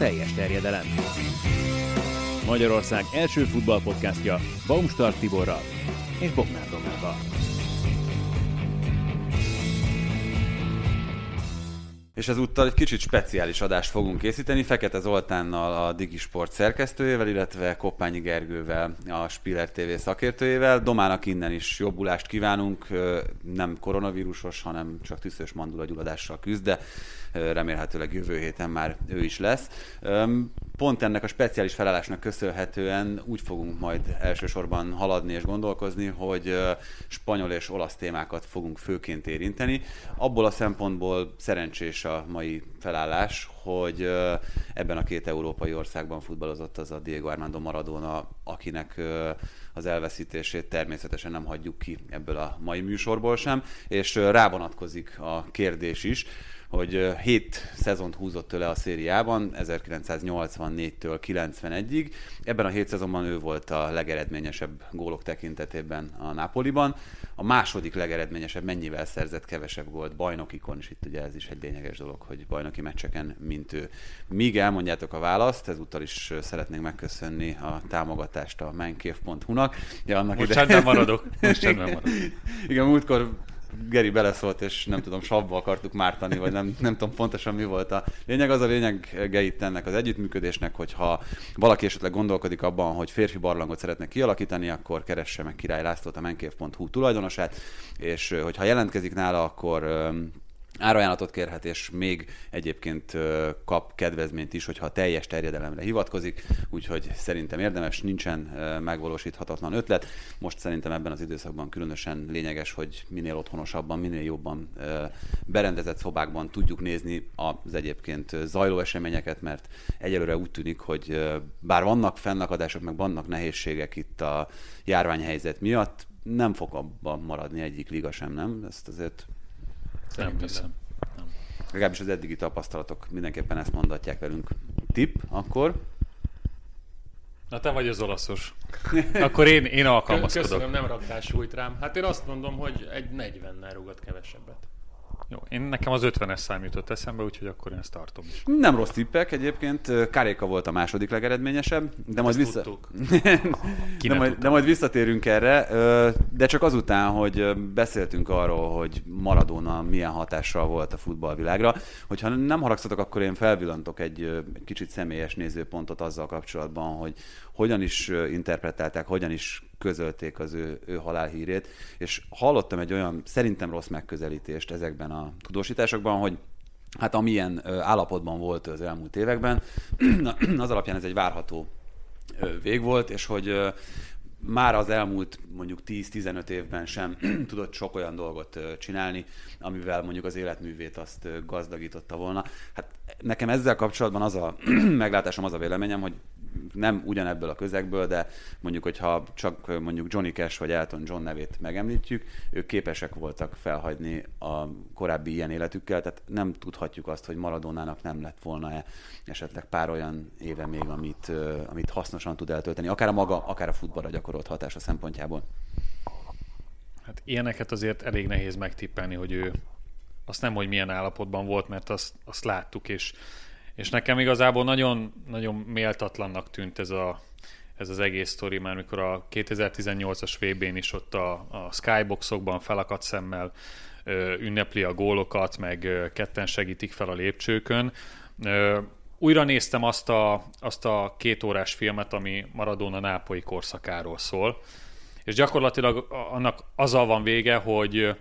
Teljes terjedelem. Magyarország első futballpodcastja Baumstark Tiborral és Bognár Domával. És ezúttal egy kicsit speciális adást fogunk készíteni, Fekete Zoltánnal, a Digisport szerkesztőjével, illetve Koppányi Gergővel, a Spiller TV szakértőjével. Domának innen is jobbulást kívánunk, nem koronavírusos, hanem csak tüszös mandulagyulladással küzd, de remélhetőleg jövő héten már ő is lesz. Pont ennek a speciális felállásnak köszönhetően úgy fogunk majd elsősorban haladni és gondolkozni, hogy spanyol és olasz témákat fogunk főként érinteni. Abból a szempontból szerencsés a mai felállás, hogy ebben a két európai országban futballozott az a Diego Armando Maradona, akinek az elveszítését természetesen nem hagyjuk ki ebből a mai műsorból sem, és rávonatkozik a kérdés is, hogy 7 szezont húzott tőle a szériában, 1984-től 91-ig. Ebben a 7 szezonban ő volt a legeredményesebb gólok tekintetében a Napoliban. A második legeredményesebb mennyivel szerzett kevesebb gólt bajnokikon, és itt ugye ez is egy lényeges dolog, hogy bajnoki meccseken, mint ő. Míg elmondjátok a választ, ezúttal is szeretnénk megköszönni a támogatást a mankév.hu-nak. Ja, annak Most ide... maradok. Most maradok. Igen, múltkor Geri beleszólt, és nem tudom, savba akartuk mártani, vagy nem, nem tudom pontosan mi volt a lényeg. Az a lényeg itt ennek az együttműködésnek, hogyha valaki esetleg gondolkodik abban, hogy férfi barlangot szeretne kialakítani, akkor keresse meg Király Lászlót, a menkév.hu tulajdonosát, és hogyha jelentkezik nála, akkor árajánlatot kérhet, és még egyébként kap kedvezményt is, hogyha a teljes terjedelemre hivatkozik, úgyhogy szerintem érdemes, nincsen megvalósíthatatlan ötlet. Most szerintem ebben az időszakban különösen lényeges, hogy minél otthonosabban, minél jobban berendezett szobákban tudjuk nézni az egyébként zajló eseményeket, mert egyelőre úgy tűnik, hogy bár vannak fennakadások, meg vannak nehézségek itt a járványhelyzet miatt, nem fog abban maradni egyik liga sem, nem? Ezt azért nem hiszem. Nem. Legalábbis az eddigi tapasztalatok mindenképpen ezt mondatják velünk. Tip, akkor? Na te vagy az olaszos. Akkor én, én alkalmazkodok. Köszönöm, nem raktál súlyt rám. Hát én azt mondom, hogy egy 40-nel rúgott kevesebbet. Jó, én nekem az 50-es szám jutott eszembe, úgyhogy akkor én ezt tartom is. Nem rossz tippek egyébként. Karéka volt a második legeredményesebb, de majd, vissza... de, majd, de majd visszatérünk erre, de csak azután, hogy beszéltünk arról, hogy Maradona milyen hatással volt a futballvilágra. Hogyha nem haragszatok, akkor én felvillantok egy kicsit személyes nézőpontot azzal kapcsolatban, hogy hogyan is interpretálták, hogyan is közölték az ő, ő halálhírét, és hallottam egy olyan szerintem rossz megközelítést ezekben a tudósításokban, hogy hát amilyen állapotban volt az elmúlt években, az alapján ez egy várható vég volt, és hogy már az elmúlt mondjuk 10-15 évben sem tudott sok olyan dolgot csinálni, amivel mondjuk az életművét azt gazdagította volna. Hát nekem ezzel kapcsolatban az a meglátásom, az a véleményem, hogy nem ugyanebből a közegből, de mondjuk, hogyha csak mondjuk Johnny Cash vagy Elton John nevét megemlítjük, ők képesek voltak felhagyni a korábbi ilyen életükkel, tehát nem tudhatjuk azt, hogy Maradonának nem lett volna-e esetleg pár olyan éve még, amit, amit hasznosan tud eltölteni, akár a maga, akár a futballra gyakorolt hatása szempontjából. Hát ilyeneket azért elég nehéz megtippelni, hogy ő azt nem, hogy milyen állapotban volt, mert azt, azt láttuk, és és nekem igazából nagyon, nagyon méltatlannak tűnt ez, a, ez az egész sztori, már mikor a 2018-as VB-n is ott a, a skyboxokban felakadt szemmel ö, ünnepli a gólokat, meg ö, ketten segítik fel a lépcsőkön. Ö, újra néztem azt a, azt a két órás filmet, ami Maradona nápoi korszakáról szól, és gyakorlatilag annak azzal van vége, hogy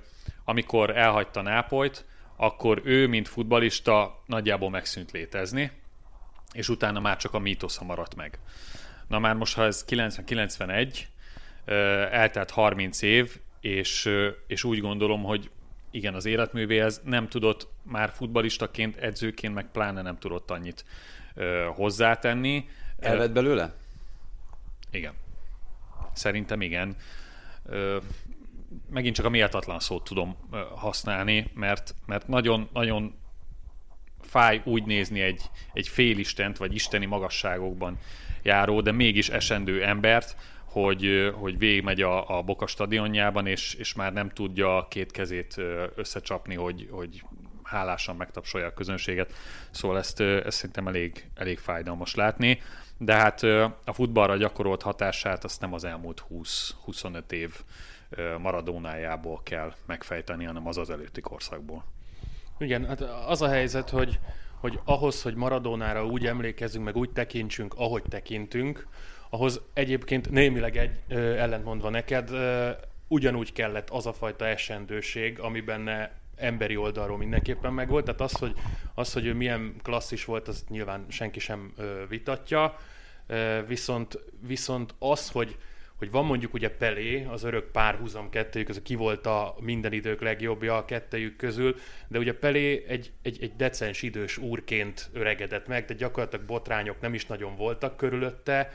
amikor elhagyta Nápolyt, akkor ő, mint futbalista nagyjából megszűnt létezni, és utána már csak a mítosza maradt meg. Na már most, ha ez 90-91, eltelt 30 év, és, és úgy gondolom, hogy igen, az életművéhez nem tudott már futbalistaként, edzőként, meg pláne nem tudott annyit hozzátenni. Elvett belőle? Igen. Szerintem igen. Megint csak a méltatlan szót tudom használni, mert, mert nagyon, nagyon fáj úgy nézni egy, egy félistent, vagy isteni magasságokban járó, de mégis esendő embert, hogy, hogy végigmegy a, a Boka stadionjában, és, és már nem tudja két kezét összecsapni, hogy, hogy hálásan megtapsolja a közönséget. Szóval ezt, ezt szerintem elég, elég fájdalmas látni. De hát a futballra gyakorolt hatását azt nem az elmúlt 20-25 év maradónájából kell megfejteni, hanem az az előtti korszakból. Igen, hát az a helyzet, hogy, hogy ahhoz, hogy Maradónára úgy emlékezzünk, meg úgy tekintsünk, ahogy tekintünk, ahhoz egyébként némileg egy, ö, ellentmondva neked, ö, ugyanúgy kellett az a fajta esendőség, ami benne emberi oldalról mindenképpen megvolt. Tehát az, hogy, az, hogy ő milyen klasszis volt, az nyilván senki sem ö, vitatja. Ö, viszont, viszont az, hogy hogy van mondjuk ugye Pelé, az örök párhuzam kettőjük közül, ki volt a minden idők legjobbja a kettőjük közül, de ugye Pelé egy, egy, egy decens idős úrként öregedett meg, de gyakorlatilag botrányok nem is nagyon voltak körülötte,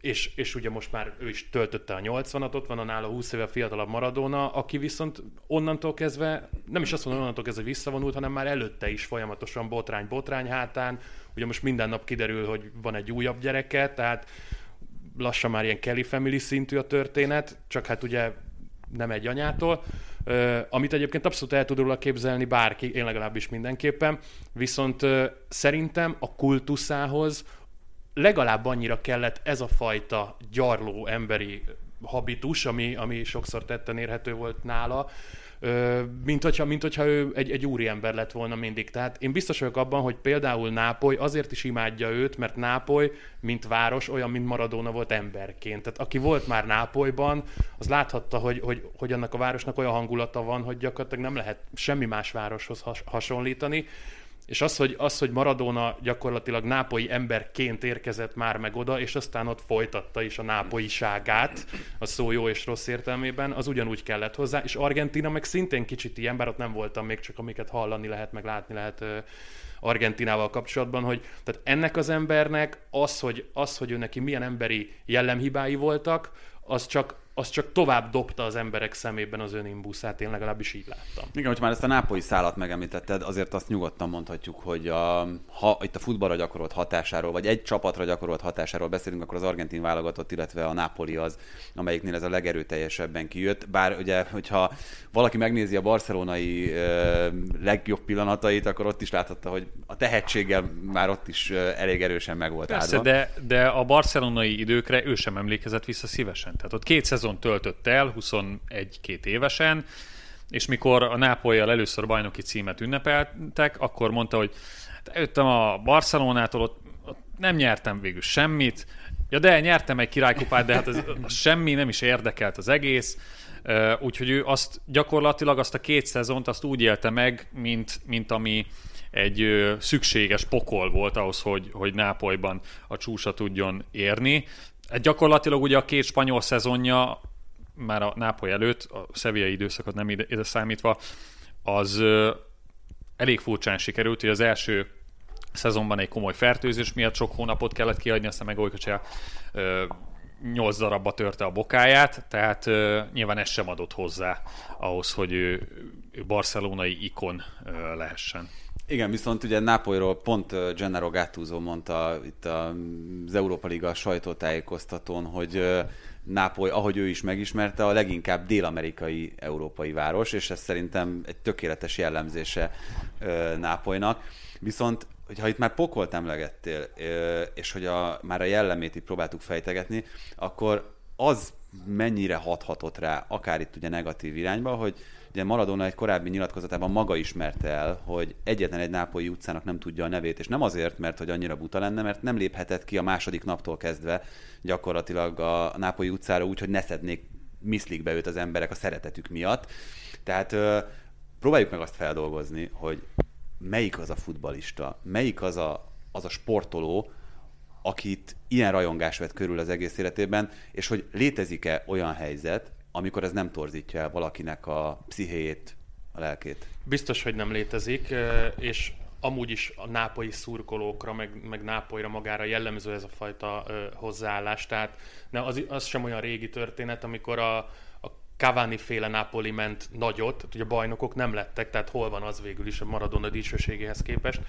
és, és ugye most már ő is töltötte a 80-at, ott van a nála 20 éve fiatalabb Maradona, aki viszont onnantól kezdve, nem is azt mondom, onnantól kezdve visszavonult, hanem már előtte is folyamatosan botrány-botrány hátán. Ugye most minden nap kiderül, hogy van egy újabb gyereke, tehát lassan már ilyen Kelly Family szintű a történet, csak hát ugye nem egy anyától, uh, amit egyébként abszolút el tud róla képzelni bárki, én legalábbis mindenképpen, viszont uh, szerintem a kultuszához legalább annyira kellett ez a fajta gyarló emberi habitus, ami, ami sokszor tetten érhető volt nála, mint hogyha, mint hogyha ő egy, egy úriember lett volna mindig. Tehát én biztos vagyok abban, hogy például Nápoly azért is imádja őt, mert Nápoly, mint város, olyan, mint Maradona volt emberként. Tehát aki volt már Nápolyban, az láthatta, hogy, hogy, hogy annak a városnak olyan hangulata van, hogy gyakorlatilag nem lehet semmi más városhoz has, hasonlítani. És az hogy, az, hogy Maradona gyakorlatilag nápoi emberként érkezett már meg oda, és aztán ott folytatta is a nápoiságát, a szó jó és rossz értelmében, az ugyanúgy kellett hozzá. És Argentina meg szintén kicsit ilyen, bár ott nem voltam még, csak amiket hallani lehet, meg látni lehet Argentinával kapcsolatban, hogy tehát ennek az embernek az, hogy, az, hogy ő neki milyen emberi jellemhibái voltak, az csak az csak tovább dobta az emberek szemében az önimbuszát, én legalábbis így láttam. Igen, hogy már ezt a nápolyi szállat megemlítetted, azért azt nyugodtan mondhatjuk, hogy a, ha itt a futballra gyakorolt hatásáról, vagy egy csapatra gyakorolt hatásáról beszélünk, akkor az argentin válogatott, illetve a Nápoli az, amelyiknél ez a legerőteljesebben kijött. Bár ugye, hogyha valaki megnézi a barcelonai ö, legjobb pillanatait, akkor ott is láthatta, hogy a tehetséggel már ott is elég erősen meg volt Persze, de, de a barcelonai időkre ő sem emlékezett vissza szívesen. Tehát ott két szezon töltött el, 21-2 évesen, és mikor a Nápolyjal először bajnoki címet ünnepeltek, akkor mondta, hogy hát jöttem a Barcelonától, ott, ott nem nyertem végül semmit, ja de nyertem egy királykupát, de hát az, az semmi, nem is érdekelt az egész, úgyhogy ő azt gyakorlatilag azt a két szezont azt úgy élte meg, mint, mint ami egy szükséges pokol volt ahhoz, hogy, hogy Nápolyban a csúcsa tudjon érni. Hát gyakorlatilag ugye a két spanyol szezonja, már a Nápoly előtt, a szeviai időszakot nem ide, ide számítva, az elég furcsán sikerült, hogy az első szezonban egy komoly fertőzés miatt sok hónapot kellett kiadni, aztán meg Olykocsá nyolc darabba törte a bokáját, tehát ö, nyilván ez sem adott hozzá ahhoz, hogy ő, ő barcelonai ikon ö, lehessen. Igen, viszont ugye Nápolyról pont Gennaro Gattuso mondta itt az Európa Liga sajtótájékoztatón, hogy Nápoly, ahogy ő is megismerte, a leginkább dél-amerikai európai város, és ez szerintem egy tökéletes jellemzése Nápolynak. Viszont, hogyha itt már pokolt emlegettél, és hogy a, már a jellemét itt próbáltuk fejtegetni, akkor az mennyire hathatott rá, akár itt ugye negatív irányba, hogy Ugye Maradona egy korábbi nyilatkozatában maga ismerte el, hogy egyetlen egy nápolyi utcának nem tudja a nevét, és nem azért, mert hogy annyira buta lenne, mert nem léphetett ki a második naptól kezdve gyakorlatilag a nápolyi utcára úgy, hogy ne szednék miszlik be őt az emberek a szeretetük miatt. Tehát próbáljuk meg azt feldolgozni, hogy melyik az a futbalista, melyik az a az a sportoló, akit ilyen rajongás vett körül az egész életében, és hogy létezik-e olyan helyzet, amikor ez nem torzítja el valakinek a pszichéjét, a lelkét? Biztos, hogy nem létezik, és amúgy is a nápolyi szurkolókra, meg, meg nápolyra magára jellemző ez a fajta ö, hozzáállás. Tehát ne, az, az sem olyan régi történet, amikor a, Cavani féle Napoli ment nagyot, tehát ugye a bajnokok nem lettek, tehát hol van az végül is a Maradona dicsőségéhez képest,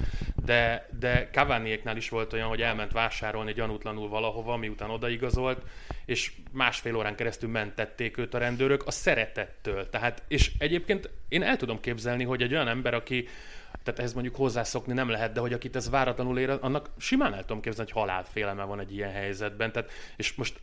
de, de Cavaniéknál is volt olyan, hogy elment vásárolni gyanútlanul valahova, miután odaigazolt, és másfél órán keresztül mentették őt a rendőrök a szeretettől. Tehát, és egyébként én el tudom képzelni, hogy egy olyan ember, aki tehát ehhez mondjuk hozzászokni nem lehet, de hogy akit ez váratlanul ér, annak simán el tudom képzelni, hogy halálfélelme van egy ilyen helyzetben. Tehát, és most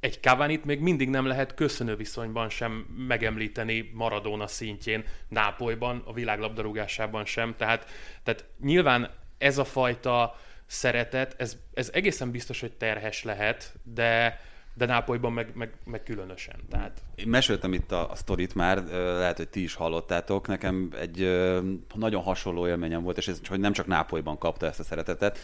egy Cavani-t még mindig nem lehet köszönő viszonyban sem megemlíteni Maradona szintjén, Nápolyban, a világ labdarúgásában sem. Tehát, tehát nyilván ez a fajta szeretet, ez, ez egészen biztos, hogy terhes lehet, de, de Nápolyban meg, meg, meg különösen. Tehát... Én meséltem itt a, a sztorit már, lehet, hogy ti is hallottátok. Nekem egy nagyon hasonló élményem volt, és ez hogy nem csak Nápolyban kapta ezt a szeretetet.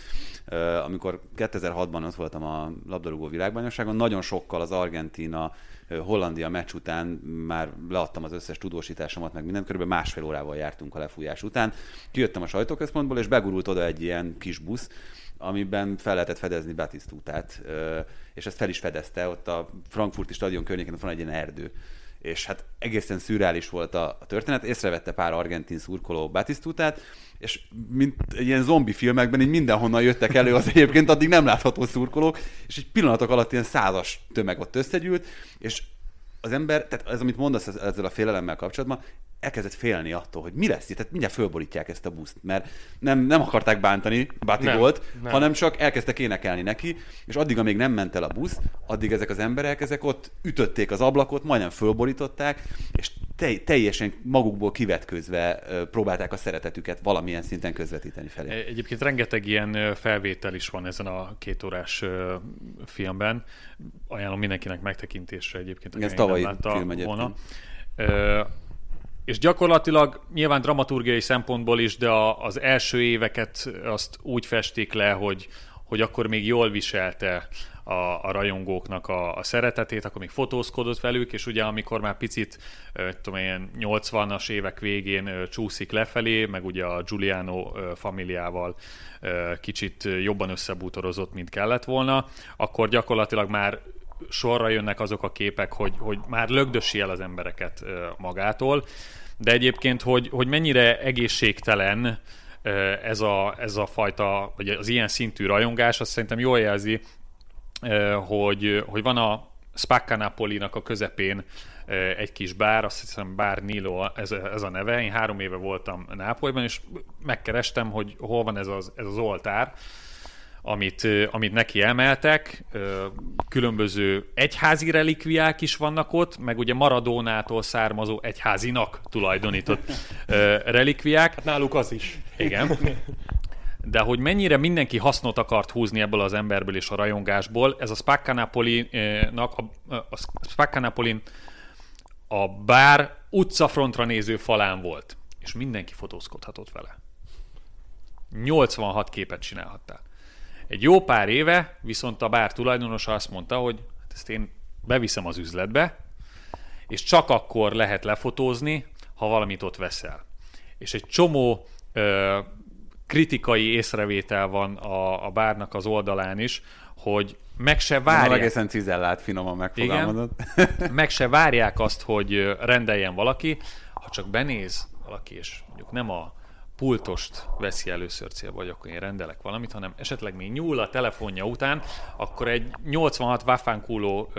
Amikor 2006-ban ott voltam a labdarúgó világbajnokságon, nagyon sokkal az Argentina Hollandia meccs után már leadtam az összes tudósításomat, meg mindent, körülbelül másfél órával jártunk a lefújás után. Kijöttem a sajtóközpontból, és begurult oda egy ilyen kis busz, amiben fel lehetett fedezni Batisztútát, és ezt fel is fedezte, ott a Frankfurti stadion környékén van egy ilyen erdő. És hát egészen szürreális volt a, történet, észrevette pár argentin szurkoló Batisztútát, és mint egy ilyen zombi filmekben, így mindenhonnan jöttek elő az egyébként addig nem látható szurkolók, és egy pillanatok alatt ilyen százas tömeg ott összegyűlt, és az ember, tehát ez, amit mondasz ezzel a félelemmel kapcsolatban, elkezdett félni attól, hogy mi lesz itt, tehát mindjárt fölborítják ezt a buszt, mert nem, nem akarták bántani Bati volt, hanem csak elkezdtek énekelni neki, és addig, amíg nem ment el a busz, addig ezek az emberek, ezek ott ütötték az ablakot, majdnem fölborították, és te, teljesen magukból kivetközve próbálták a szeretetüket valamilyen szinten közvetíteni felé. E, egyébként rengeteg ilyen felvétel is van ezen a kétórás filmben. Ajánlom mindenkinek megtekintésre egyébként, Ez tavalyi film egyébként. volna és gyakorlatilag nyilván dramaturgiai szempontból is, de a, az első éveket azt úgy festik le, hogy, hogy akkor még jól viselte a, a rajongóknak a, a szeretetét, akkor még fotózkodott velük, és ugye amikor már picit, tudom ilyen 80-as évek végén csúszik lefelé, meg ugye a Giuliano familiával kicsit jobban összebútorozott, mint kellett volna, akkor gyakorlatilag már sorra jönnek azok a képek, hogy, hogy már lögdösi el az embereket magától, de egyébként, hogy, hogy mennyire egészségtelen ez a, ez a fajta, vagy az ilyen szintű rajongás, azt szerintem jól jelzi, hogy, hogy van a Spacca Napolinak a közepén egy kis bár, azt hiszem bár Nilo ez, ez a neve. Én három éve voltam Nápolyban, és megkerestem, hogy hol van ez az, ez az oltár, amit, amit neki emeltek, különböző egyházi relikviák is vannak ott, meg ugye Maradónától származó egyházinak tulajdonított relikviák. Hát náluk az is. Igen. De hogy mennyire mindenki hasznot akart húzni ebből az emberből és a rajongásból, ez a Spacca a, a a bár utcafrontra néző falán volt, és mindenki fotózkodhatott vele. 86 képet csinálhattál. Egy jó pár éve viszont a bár tulajdonosa azt mondta, hogy hát ezt én beviszem az üzletbe, és csak akkor lehet lefotózni, ha valamit ott veszel. És egy csomó ö, kritikai észrevétel van a, a bárnak az oldalán is, hogy meg se várják. Nem egészen cizellált, finoman megfogalmazod. Igen, meg se várják azt, hogy rendeljen valaki, ha csak benéz valaki, és mondjuk nem a pultost veszi először célba, hogy akkor én rendelek valamit, hanem esetleg még nyúl a telefonja után, akkor egy 86 waffánkúló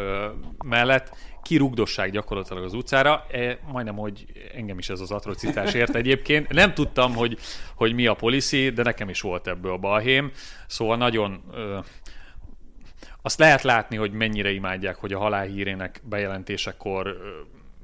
mellett kirugdossák gyakorlatilag az utcára. E, majdnem, hogy engem is ez az atrocitás ért egyébként. Nem tudtam, hogy, hogy mi a policy, de nekem is volt ebből a balhém. Szóval nagyon... Ö, azt lehet látni, hogy mennyire imádják, hogy a halálhírének bejelentésekor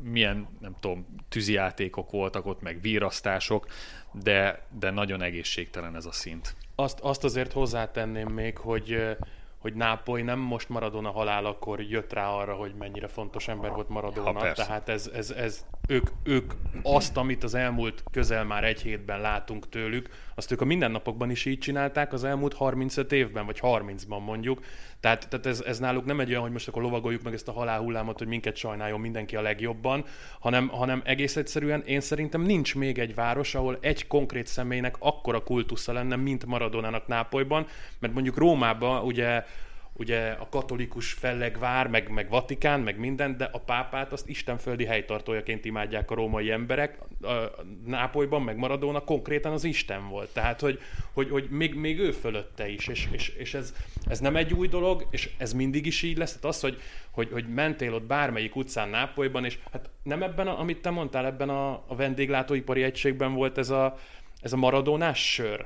milyen, nem tudom, tűzijátékok voltak ott, meg vírasztások, de, de nagyon egészségtelen ez a szint. Azt, azt azért hozzátenném még, hogy hogy Nápoly nem most Maradona halál, akkor jött rá arra, hogy mennyire fontos ember volt Maradona. Ha, tehát ez, ez, ez ők, ők azt, amit az elmúlt közel már egy hétben látunk tőlük, azt ők a mindennapokban is így csinálták az elmúlt 35 évben, vagy 30-ban mondjuk. Tehát, tehát ez, ez náluk nem egy olyan, hogy most akkor lovagoljuk meg ezt a halálhullámot, hogy minket sajnáljon mindenki a legjobban, hanem, hanem egész egyszerűen én szerintem nincs még egy város, ahol egy konkrét személynek akkora kultusza lenne, mint Maradonának Nápolyban, mert mondjuk Rómában ugye ugye a katolikus fellegvár, meg, meg Vatikán, meg minden, de a pápát azt istenföldi helytartójaként imádják a római emberek. A Nápolyban, meg Maradona konkrétan az Isten volt. Tehát, hogy, hogy, hogy még, még ő fölötte is, és, és, és ez, ez nem egy új dolog, és ez mindig is így lesz. Tehát az, hogy, hogy, hogy mentél ott bármelyik utcán Nápolyban, és hát nem ebben, a, amit te mondtál, ebben a, a vendéglátóipari egységben volt ez a, ez a maradónás sör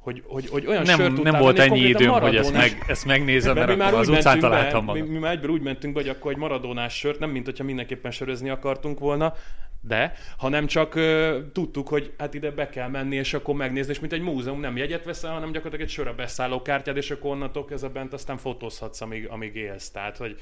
hogy, hogy, hogy olyan nem, sört nem volt ennyi időm, hogy ezt, meg, ezt megnézem, mert, mert akkor az utcán találtam magam. Mi, mi már egyből úgy mentünk be, hogy akkor egy maradónás sört, nem mint hogyha mindenképpen sörözni akartunk volna, de, hanem csak uh, tudtuk, hogy hát ide be kell menni, és akkor megnézni, és mint egy múzeum, nem jegyet veszel, hanem gyakorlatilag egy sörre beszálló kártyád, és akkor onnantól ez a bent aztán fotózhatsz, amíg, amíg élsz. Tehát, hogy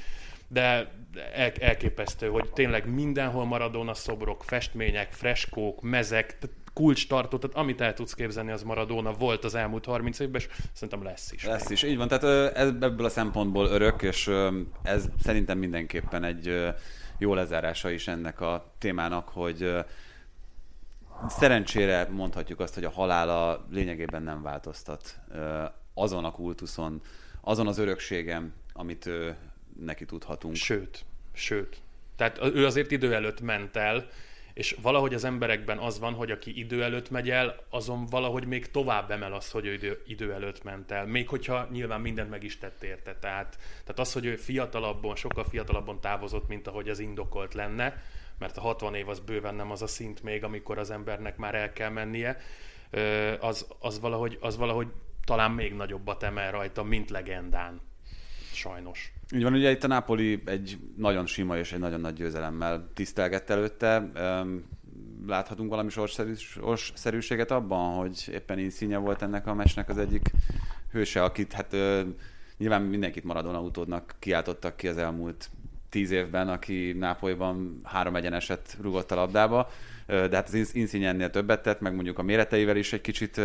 de el, elképesztő, hogy tényleg mindenhol Maradona szobrok, festmények, freskók, mezek, tehát kulcs tartó, tehát amit el tudsz képzelni, az Maradona volt az elmúlt 30 évben, és szerintem lesz is. Lesz is, így van. Tehát ez, ebből a szempontból örök, és ez szerintem mindenképpen egy jó lezárása is ennek a témának, hogy szerencsére mondhatjuk azt, hogy a halála lényegében nem változtat azon a kultuszon, azon az örökségem, amit neki tudhatunk. Sőt, sőt. Tehát ő azért idő előtt ment el, és valahogy az emberekben az van, hogy aki idő előtt megy el, azon valahogy még tovább emel az, hogy ő idő, idő előtt ment el. Még hogyha nyilván mindent meg is tett érte. Tehát, tehát az, hogy ő fiatalabban, sokkal fiatalabban távozott, mint ahogy az indokolt lenne, mert a 60 év az bőven nem az a szint még, amikor az embernek már el kell mennie, az, az, valahogy, az valahogy talán még nagyobbat emel rajta, mint legendán. Sajnos. Így van, ugye itt a Napoli egy nagyon sima és egy nagyon nagy győzelemmel tisztelgett előtte. Láthatunk valami sorsszerűséget abban, hogy éppen Insigne volt ennek a mesnek az egyik hőse, akit hát nyilván mindenkit Maradona utódnak kiáltottak ki az elmúlt tíz évben, aki Nápolyban három egyeneset rugott a labdába, de hát az Insigne ennél többet tett, meg mondjuk a méreteivel is egy kicsit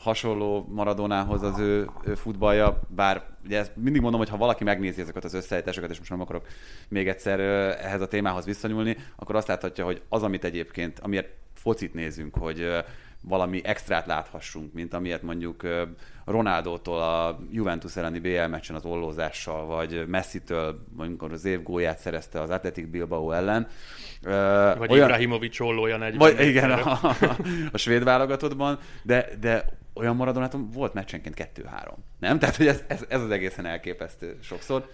hasonló Maradonához az ő, ő futballja, bár ugye ezt mindig mondom, hogy ha valaki megnézi ezeket az összeállításokat, és most nem akarok még egyszer ehhez a témához visszanyúlni, akkor azt láthatja, hogy az, amit egyébként, amiért focit nézünk, hogy valami extrát láthassunk, mint amilyet mondjuk Ronaldótól a Juventus elleni BL meccsen az ollózással, vagy Messi-től, amikor az év gólját szerezte az Athletic Bilbao ellen. Vagy olyan... Ibrahimovic ollója 40 vagy, Igen, a, a, a svéd válogatottban, de, de olyan maradonátom volt meccsenként 2-3. Nem? Tehát, hogy ez, ez, ez az egészen elképesztő sokszor.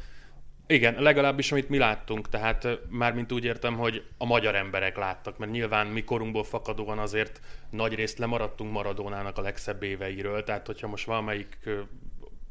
Igen, legalábbis amit mi láttunk, tehát mármint úgy értem, hogy a magyar emberek láttak, mert nyilván mi korunkból fakadóan azért nagy részt lemaradtunk Maradónának a legszebb éveiről, tehát hogyha most valamelyik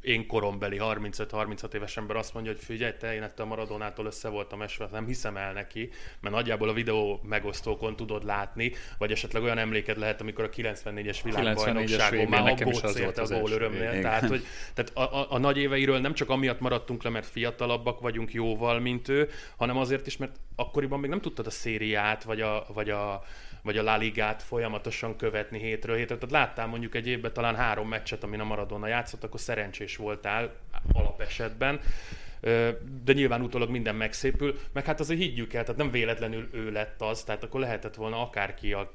én korombeli 35-36 éves ember azt mondja, hogy figyelj, te én ettől a Maradonától össze voltam esve, nem hiszem el neki, mert nagyjából a videó megosztókon tudod látni, vagy esetleg olyan emléked lehet, amikor a 94-es világbajnokságon már a gót érte a gól örömnél. Tehát, hogy, tehát a, a, a, nagy éveiről nem csak amiatt maradtunk le, mert fiatalabbak vagyunk jóval, mint ő, hanem azért is, mert akkoriban még nem tudtad a szériát, vagy a, vagy a vagy a La Ligát folyamatosan követni hétről hétre. Tehát láttál mondjuk egy évben talán három meccset, amin a Maradona játszott, akkor szerencsés voltál alapesetben de nyilván utólag minden megszépül, meg hát azért higgyük el, tehát nem véletlenül ő lett az, tehát akkor lehetett volna akárki a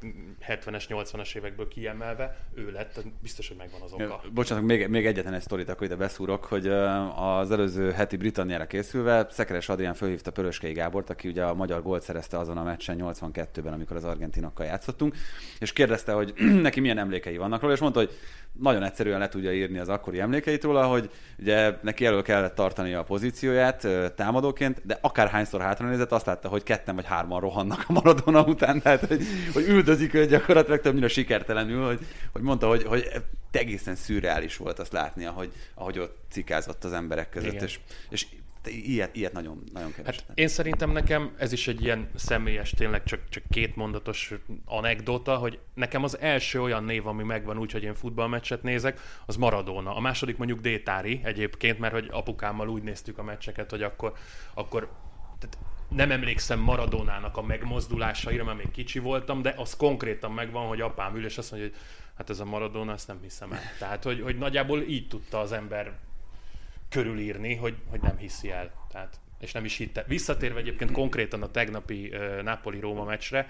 70-es, 80-as évekből kiemelve, ő lett, tehát biztos, hogy megvan az oka. Bocsánat, még, még egyetlen egy sztorit akkor ide beszúrok, hogy az előző heti Britanniára készülve Szekeres Adrián fölhívta Pöröskei Gábort, aki ugye a magyar gólt szerezte azon a meccsen 82-ben, amikor az argentinokkal játszottunk, és kérdezte, hogy neki milyen emlékei vannak róla, és mondta, hogy nagyon egyszerűen le tudja írni az akkori emlékeit róla, hogy ugye neki elő kellett tartani a pozícióját támadóként, de akárhányszor hátra nézett, azt látta, hogy ketten vagy hárman rohannak a Maradona után, tehát hogy, hogy üldözik őt gyakorlatilag többnyire sikertelenül, hogy, hogy mondta, hogy, hogy egészen szürreális volt azt látni, ahogy, ahogy ott cikázott az emberek között, és, és ilyet, ilyet nagyon, nagyon keveset. Hát én szerintem nekem ez is egy ilyen személyes, tényleg csak, csak két mondatos anekdota, hogy nekem az első olyan név, ami megvan úgy, hogy én futballmeccset nézek, az Maradona. A második mondjuk Détári egyébként, mert hogy apukámmal úgy néztük a meccseket, hogy akkor, akkor tehát nem emlékszem Maradónának a megmozdulásaira, mert még kicsi voltam, de az konkrétan megvan, hogy apám ül, és azt mondja, hogy hát ez a Maradona, ezt nem hiszem el. Tehát, hogy, hogy nagyjából így tudta az ember körülírni, hogy, hogy nem hiszi el. Tehát, és nem is hitte. Visszatérve egyébként konkrétan a tegnapi uh, Napoli-Róma meccsre,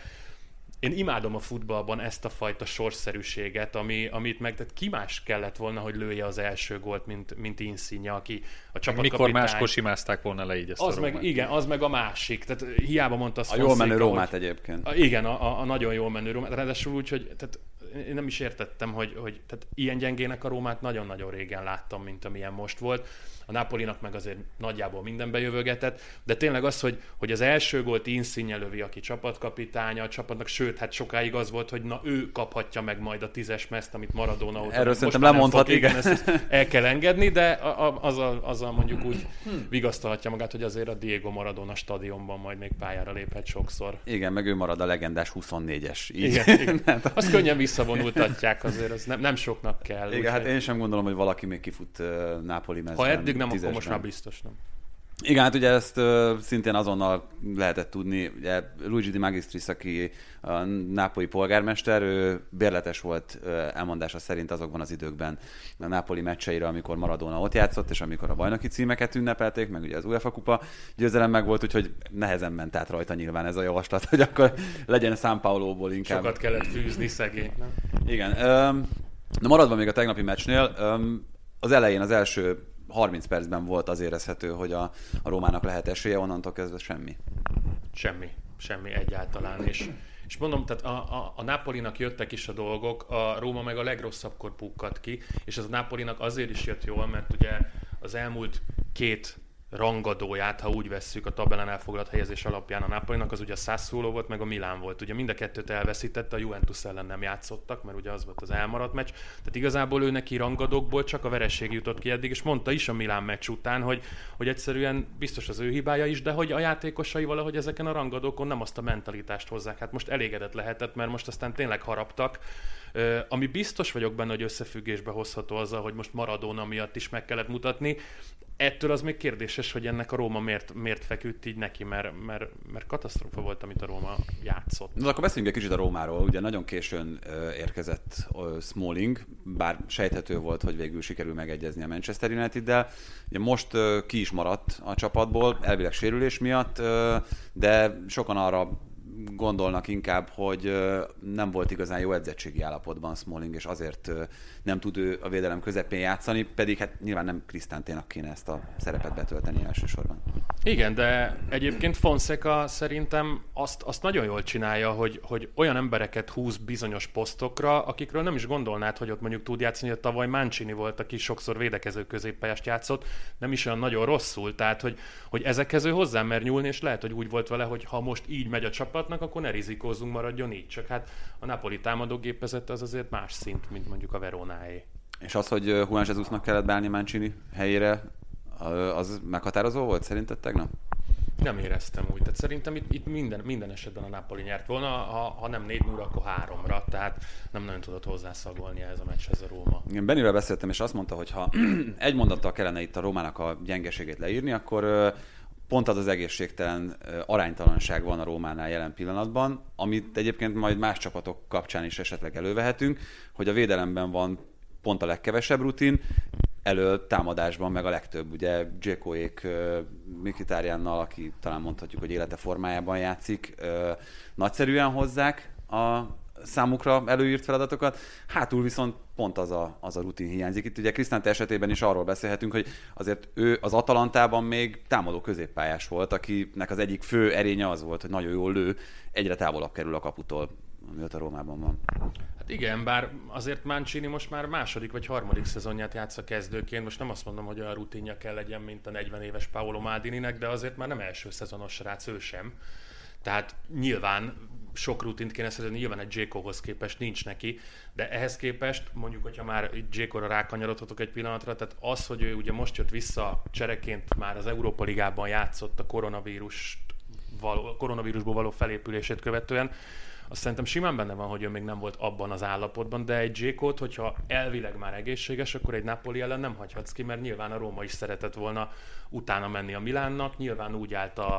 én imádom a futballban ezt a fajta sorszerűséget, ami, amit meg, tehát ki más kellett volna, hogy lője az első gólt, mint, mint Insigne, aki a csapatkapitány. Mikor máskor simázták volna le így ezt az a meg, Igen, az meg a másik. Tehát hiába mondta azt A jól menő Rómát hogy, egyébként. A, igen, a, a, a, nagyon jól menő Rómát. Ráadásul úgy, hogy tehát én nem is értettem, hogy, hogy tehát ilyen gyengének a Rómát nagyon-nagyon régen láttam, mint amilyen most volt a Napolinak meg azért nagyjából mindenbe jövögetett, de tényleg az, hogy, hogy az első gólt Insigne lövi, aki csapatkapitánya a csapatnak, sőt, hát sokáig az volt, hogy na ő kaphatja meg majd a tízes mezt, amit Maradona ott. Erről szerintem lemondhat, fog, igen. Ezt, el kell engedni, de a, a, azzal, azzal mondjuk úgy vigasztalhatja magát, hogy azért a Diego Maradona stadionban majd még pályára léphet sokszor. Igen, meg ő marad a legendás 24-es. Így. Igen, igen. Azt könnyen visszavonultatják azért, az nem, nem soknak kell. Igen, hát én sem gondolom, hogy valaki még kifut uh, Nápoli mezben. Ha eddig nem, akkor most már biztos nem. Igen, hát ugye ezt uh, szintén azonnal lehetett tudni. Ugye Luigi Di Magistris, aki a nápolyi polgármester, ő bérletes volt uh, elmondása szerint azokban az időkben a nápoli meccseire, amikor Maradona ott játszott, és amikor a bajnoki címeket ünnepelték, meg ugye az UEFA kupa győzelem meg volt, úgyhogy nehezen ment át rajta nyilván ez a javaslat, hogy akkor legyen São Paulo-ból inkább. Sokat kellett fűzni szegény. Igen. Um, Na maradva még a tegnapi meccsnél, um, az elején az első 30 percben volt az érezhető, hogy a, a Rómának lehet esélye, onnantól kezdve semmi. Semmi, semmi egyáltalán. És, és mondom, tehát a, a, a Napolinak jöttek is a dolgok, a Róma meg a legrosszabbkor pukkadt ki, és ez a Napolinak azért is jött jól, mert ugye az elmúlt két rangadóját, ha úgy vesszük a tabellán elfoglalt helyezés alapján a Napolinak, az ugye a Sassuolo volt, meg a Milán volt. Ugye mind a kettőt elveszítette, a Juventus ellen nem játszottak, mert ugye az volt az elmaradt meccs. Tehát igazából ő neki rangadókból csak a veresség jutott ki eddig, és mondta is a Milán meccs után, hogy, hogy egyszerűen biztos az ő hibája is, de hogy a játékosai valahogy ezeken a rangadókon nem azt a mentalitást hozzák. Hát most elégedett lehetett, mert most aztán tényleg haraptak. Ami biztos vagyok benne, hogy összefüggésbe hozható azzal, hogy most Maradona miatt is meg kellett mutatni, ettől az még kérdéses, hogy ennek a Róma miért, miért feküdt így neki, mert, mert, mert katasztrófa volt, amit a Róma játszott. Na, akkor beszéljünk egy kicsit a Rómáról. Ugye nagyon későn érkezett Smalling, bár sejthető volt, hogy végül sikerül megegyezni a Manchester United-del. Ugye most ki is maradt a csapatból, elvileg sérülés miatt, de sokan arra gondolnak inkább, hogy nem volt igazán jó edzettségi állapotban Smalling, és azért nem tud ő a védelem közepén játszani, pedig hát nyilván nem Krisztánténak kéne ezt a szerepet betölteni elsősorban. Igen, de egyébként Fonseca szerintem azt, azt nagyon jól csinálja, hogy, hogy olyan embereket húz bizonyos posztokra, akikről nem is gondolnád, hogy ott mondjuk tud játszani, hogy tavaly Mancini volt, aki sokszor védekező középpályást játszott, nem is olyan nagyon rosszul, tehát hogy, hogy ezekhez ő hozzá mer nyúlni, és lehet, hogy úgy volt vele, hogy ha most így megy a csapatnak, akkor ne rizikózzunk, maradjon így. Csak hát a Napoli támadógépezet az azért más szint, mint mondjuk a Veronáé. És az, hogy Juan Jesusnak kellett beállni Mancini helyére, az meghatározó volt szerinted tegnap? Nem éreztem úgy. Tehát szerintem itt, itt minden, minden esetben a Napoli nyert volna, ha, ha nem 4 0 akkor háromra, tehát nem nagyon tudott hozzászagolni ez a meccshez a Róma. Igen, Benivel beszéltem, és azt mondta, hogy ha egy mondattal kellene itt a Rómának a gyengeségét leírni, akkor pont az az egészségtelen aránytalanság van a Rómánál jelen pillanatban, amit egyébként majd más csapatok kapcsán is esetleg elővehetünk, hogy a védelemben van pont a legkevesebb rutin, elől támadásban meg a legtöbb. Ugye Dzsékóék Mikitárjánnal, aki talán mondhatjuk, hogy élete formájában játszik, nagyszerűen hozzák a számukra előírt feladatokat, hátul viszont pont az a, az a rutin hiányzik. Itt ugye Krisztánte esetében is arról beszélhetünk, hogy azért ő az Atalantában még támadó középpályás volt, akinek az egyik fő erénye az volt, hogy nagyon jól lő, egyre távolabb kerül a kaputól mióta Rómában van. Hát igen, bár azért Mancini most már második vagy harmadik szezonját játsza kezdőként. Most nem azt mondom, hogy olyan rutinja kell legyen, mint a 40 éves Paolo Maldininek, de azért már nem első szezonos srác ő sem. Tehát nyilván sok rutint kéne szerezni, nyilván egy Jékohoz képest nincs neki, de ehhez képest, mondjuk, hogyha már Jékora rákanyarodhatok egy pillanatra, tehát az, hogy ő ugye most jött vissza csereként már az Európa Ligában játszott a koronavírus való, koronavírusból való felépülését követően, azt szerintem simán benne van, hogy ő még nem volt abban az állapotban, de egy Jékot, hogyha elvileg már egészséges, akkor egy Napoli ellen nem hagyhatsz ki, mert nyilván a Róma is szeretett volna utána menni a Milánnak, nyilván úgy állt a,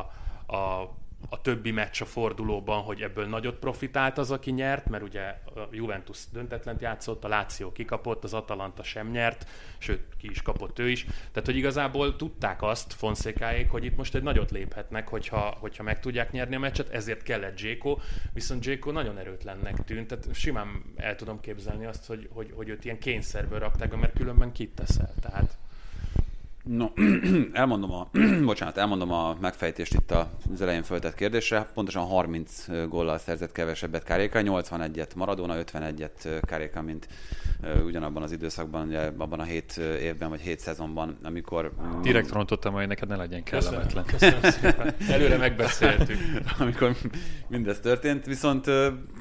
a a többi meccs a fordulóban, hogy ebből nagyot profitált az, aki nyert, mert ugye a Juventus döntetlent játszott, a Láció kikapott, az Atalanta sem nyert, sőt, ki is kapott ő is. Tehát, hogy igazából tudták azt Fonszékáék, hogy itt most egy nagyot léphetnek, hogyha, hogyha meg tudják nyerni a meccset, ezért kellett Jéko, viszont Jéko nagyon erőtlennek tűnt, tehát simán el tudom képzelni azt, hogy, hogy, hogy őt ilyen kényszerből rakták, mert különben kit teszel. Tehát No, elmondom a, bocsánat, elmondom a megfejtést itt az elején föltett kérdésre. Pontosan 30 góllal szerzett kevesebbet Káréka, 81-et Maradona, 51-et Káréka, mint ugyanabban az időszakban, ugye abban a 7 évben vagy 7 szezonban, amikor... Direkt rontottam, hogy neked ne legyen kellemetlen. Köszönöm, köszönöm szépen. Előre megbeszéltük. amikor mindez történt, viszont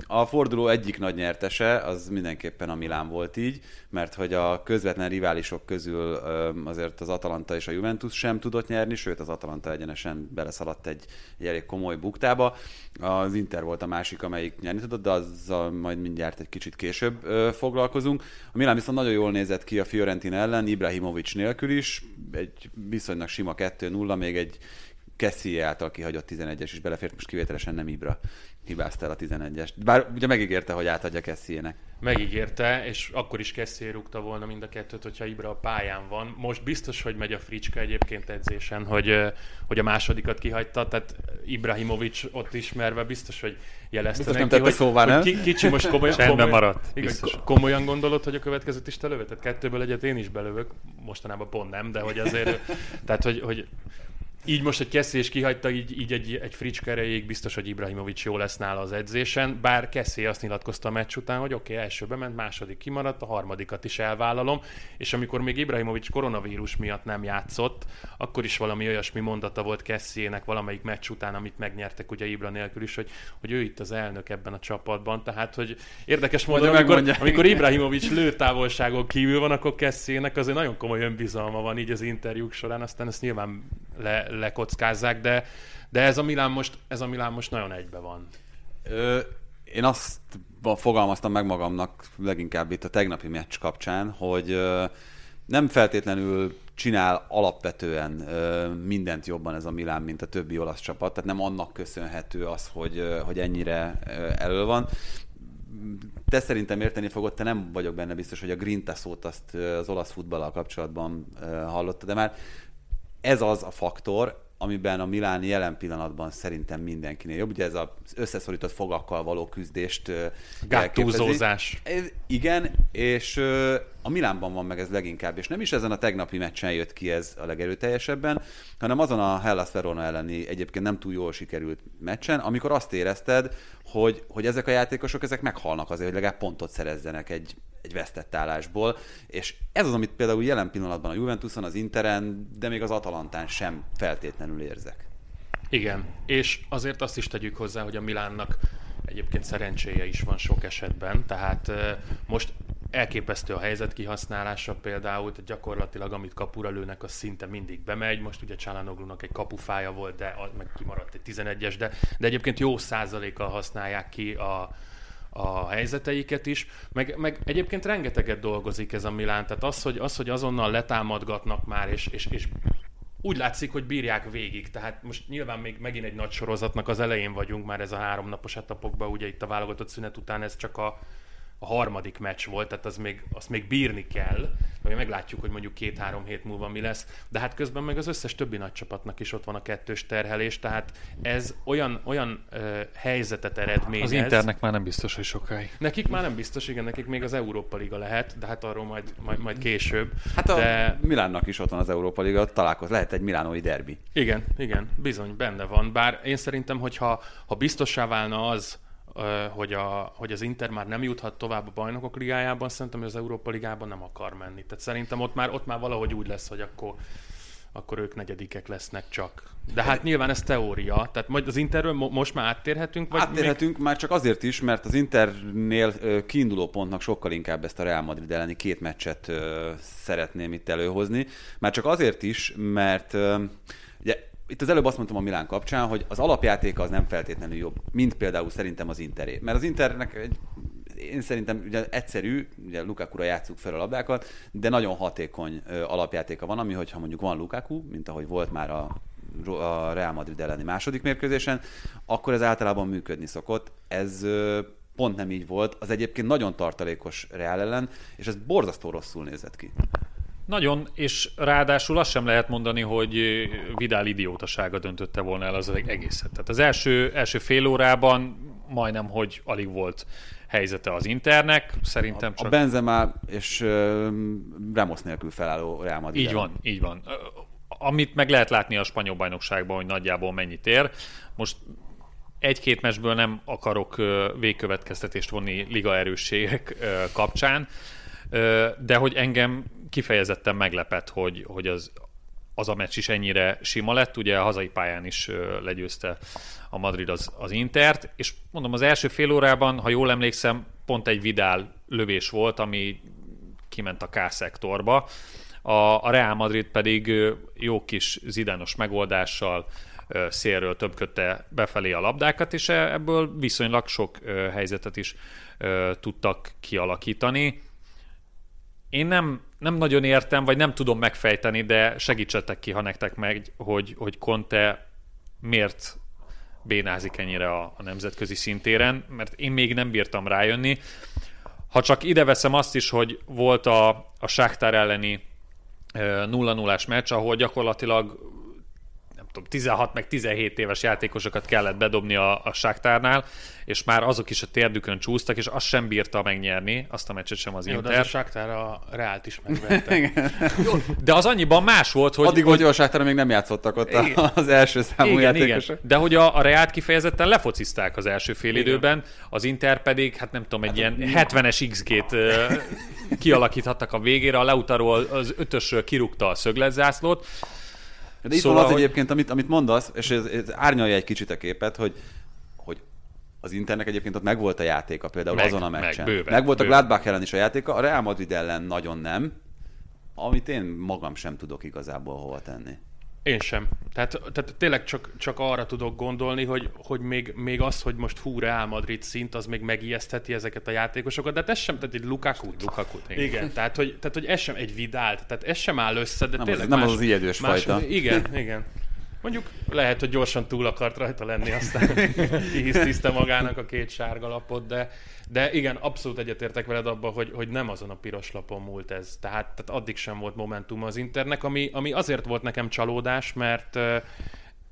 a forduló egyik nagy nyertese, az mindenképpen a Milán volt így, mert hogy a közvetlen riválisok közül azért az Atalanta és a Juventus sem tudott nyerni, sőt az Atalanta egyenesen beleszaladt egy, egy elég komoly buktába. Az Inter volt a másik, amelyik nyerni tudott, de azzal majd mindjárt egy kicsit később foglalkozunk. A Milán viszont nagyon jól nézett ki a Fiorentina ellen, Ibrahimovic nélkül is, egy viszonylag sima 2-0, még egy Kessie által kihagyott 11-es is belefért, most kivételesen nem Ibra hibázta el a 11-est. Bár ugye megígérte, hogy átadja Kessiének. Megígérte, és akkor is Kessié rúgta volna mind a kettőt, hogyha Ibra a pályán van. Most biztos, hogy megy a fricska egyébként edzésen, hogy, hogy a másodikat kihagyta, tehát Ibrahimovic ott ismerve biztos, hogy jelezte biztos neki, nem hogy, szóvá, hogy ki, kicsi most komolyan, komolyan, maradt, igaz, komolyan gondolod, hogy a következőt is te lövöd? Tehát kettőből egyet én is belövök, mostanában pont nem, de hogy azért, tehát hogy, hogy így most egy Kessé és kihagyta, így, így egy, egy fricska erejéig biztos, hogy Ibrahimovic jó lesz nála az edzésen, bár Kessé azt nyilatkozta a meccs után, hogy oké, okay, elsőbe ment, második kimaradt, a harmadikat is elvállalom, és amikor még Ibrahimovic koronavírus miatt nem játszott, akkor is valami olyasmi mondata volt Kessének valamelyik meccs után, amit megnyertek ugye Ibra nélkül is, hogy, hogy ő itt az elnök ebben a csapatban, tehát hogy érdekes módon, amikor, amikor Ibrahimovic lőtávolságon kívül van, akkor Kessének azért nagyon komoly önbizalma van így az interjúk során, aztán ezt nyilván le, lekockázzák, de, de ez, a Milán most, ez a Milán most nagyon egybe van. Ö, én azt fogalmaztam meg magamnak leginkább itt a tegnapi meccs kapcsán, hogy nem feltétlenül csinál alapvetően mindent jobban ez a Milán, mint a többi olasz csapat, tehát nem annak köszönhető az, hogy, hogy ennyire elő van. Te szerintem érteni fogod, te nem vagyok benne biztos, hogy a Grinta szót azt az olasz futballal kapcsolatban hallottad, de már ez az a faktor, amiben a Milán jelen pillanatban szerintem mindenkinél jobb. Ugye ez az összeszorított fogakkal való küzdést Gáttúzózás. Igen, és a Milánban van meg ez leginkább, és nem is ezen a tegnapi meccsen jött ki ez a legerőteljesebben, hanem azon a Hellas Verona elleni egyébként nem túl jól sikerült meccsen, amikor azt érezted, hogy, hogy ezek a játékosok ezek meghalnak azért, hogy legalább pontot szerezzenek egy, egy vesztett állásból, és ez az, amit például jelen pillanatban a Juventuson, az Interen, de még az Atalantán sem feltétlenül érzek. Igen, és azért azt is tegyük hozzá, hogy a Milánnak egyébként szerencséje is van sok esetben, tehát most elképesztő a helyzet kihasználása például, tehát gyakorlatilag amit kapura lőnek, az szinte mindig bemegy. Most ugye Csalánoglunak egy kapufája volt, de meg kimaradt egy 11-es, de, de egyébként jó százalékkal használják ki a, a helyzeteiket is, meg, meg egyébként rengeteget dolgozik ez a Milán, tehát az, hogy, az, hogy azonnal letámadgatnak már, és, és, és úgy látszik, hogy bírják végig. Tehát most nyilván még megint egy nagy sorozatnak az elején vagyunk, már ez a háromnapos etapokban, ugye itt a válogatott szünet után ez csak a a harmadik meccs volt, tehát az még, azt még bírni kell, vagy meglátjuk, hogy mondjuk két-három hét múlva mi lesz, de hát közben meg az összes többi nagy csapatnak is ott van a kettős terhelés, tehát ez olyan, olyan ö, helyzetet eredményez. Az Internek már nem biztos, hogy sokáig. Nekik már nem biztos, igen, nekik még az Európa Liga lehet, de hát arról majd, majd, majd később. Hát a de... Milánnak is ott van az Európa Liga, találkoz, lehet egy milánói derbi. Igen, igen, bizony, benne van, bár én szerintem, hogyha ha biztossá válna az, hogy, a, hogy az Inter már nem juthat tovább a bajnokok ligájában, szerintem az Európa ligában nem akar menni. Tehát szerintem ott már, ott már valahogy úgy lesz, hogy akkor, akkor ők negyedikek lesznek csak. De hát nyilván ez teória. Tehát majd az Interről mo- most már áttérhetünk? Vagy áttérhetünk még... már csak azért is, mert az Internél kiinduló pontnak sokkal inkább ezt a Real Madrid elleni két meccset szeretném itt előhozni. Már csak azért is, mert ugye itt az előbb azt mondtam a Milán kapcsán, hogy az alapjátéka az nem feltétlenül jobb, mint például szerintem az Interé. Mert az Internek egy én szerintem ugye egyszerű, ugye Lukaku-ra játsszuk fel a labdákat, de nagyon hatékony alapjátéka van, ami hogyha mondjuk van Lukaku, mint ahogy volt már a a Real Madrid elleni második mérkőzésen, akkor ez általában működni szokott. Ez pont nem így volt. Az egyébként nagyon tartalékos Real ellen, és ez borzasztó rosszul nézett ki. Nagyon, és ráadásul azt sem lehet mondani, hogy Vidál idiótasága döntötte volna el az egészet. Tehát az első, első fél órában majdnem, hogy alig volt helyzete az Internek, szerintem csak... A Benzema és uh, Ramos nélkül felálló Real Madrid. Így van, így van. Amit meg lehet látni a spanyol bajnokságban, hogy nagyjából mennyit ér. Most egy-két mesből nem akarok végkövetkeztetést vonni liga erősségek kapcsán, de hogy engem kifejezetten meglepett, hogy, hogy az, az a meccs is ennyire sima lett. Ugye a hazai pályán is legyőzte a Madrid az, az Intert, és mondom, az első fél órában, ha jól emlékszem, pont egy Vidál lövés volt, ami kiment a K-szektorba. A, a Real Madrid pedig jó kis zidános megoldással szélről többkötte befelé a labdákat, és e, ebből viszonylag sok helyzetet is tudtak kialakítani. Én nem, nem nagyon értem, vagy nem tudom megfejteni, de segítsetek ki, ha nektek meg, hogy, hogy Conte miért bénázik ennyire a, a nemzetközi szintéren, mert én még nem bírtam rájönni. Ha csak ide veszem azt is, hogy volt a, a Sáktár elleni 0-0-ás meccs, ahol gyakorlatilag tudom, 16 meg 17 éves játékosokat kellett bedobni a, a Sáktárnál, és már azok is a térdükön csúsztak, és azt sem bírta megnyerni, azt a meccset sem az Jó, Inter. de az a Sáktár a Reált is megvette. de az annyiban más volt, hogy... Addig volt, hogy a Sáktár még nem játszottak ott igen. az első számú igen, játékosok. Igen. De hogy a, a Reált kifejezetten lefocizták az első fél igen. időben, az Inter pedig, hát nem tudom, egy hát ilyen 70-es XG-t kialakíthattak a végére, a Leutaról az ötösről kirúgta a szögletzászlót, de itt szóval, van az hogy... egyébként, amit, amit mondasz, és ez, ez árnyalja egy kicsit a képet, hogy az Internek egyébként ott megvolt a játéka például meg, azon a meccsen. Meg, bőven, megvolt bőven. a Gladbach ellen is a játéka, a Real Madrid ellen nagyon nem, amit én magam sem tudok igazából hova tenni. Én sem. Tehát, tehát tényleg csak, csak arra tudok gondolni, hogy, hogy még, még az, hogy most fú Real Madrid szint, az még megijesztheti ezeket a játékosokat, de hát ez sem, tehát egy Lukaku. Lukaku igen. igen. tehát, hogy, tehát, hogy ez sem egy vidált, tehát ez sem áll össze, de nem tényleg az, nem más, az az ijedős más, fajta. Igen, igen. Mondjuk lehet, hogy gyorsan túl akart rajta lenni, aztán kihisztiszte magának a két sárga lapot, de, de igen, abszolút egyetértek veled abban, hogy, hogy nem azon a piros lapon múlt ez. Tehát, tehát addig sem volt momentum az Internek, ami, ami azért volt nekem csalódás, mert,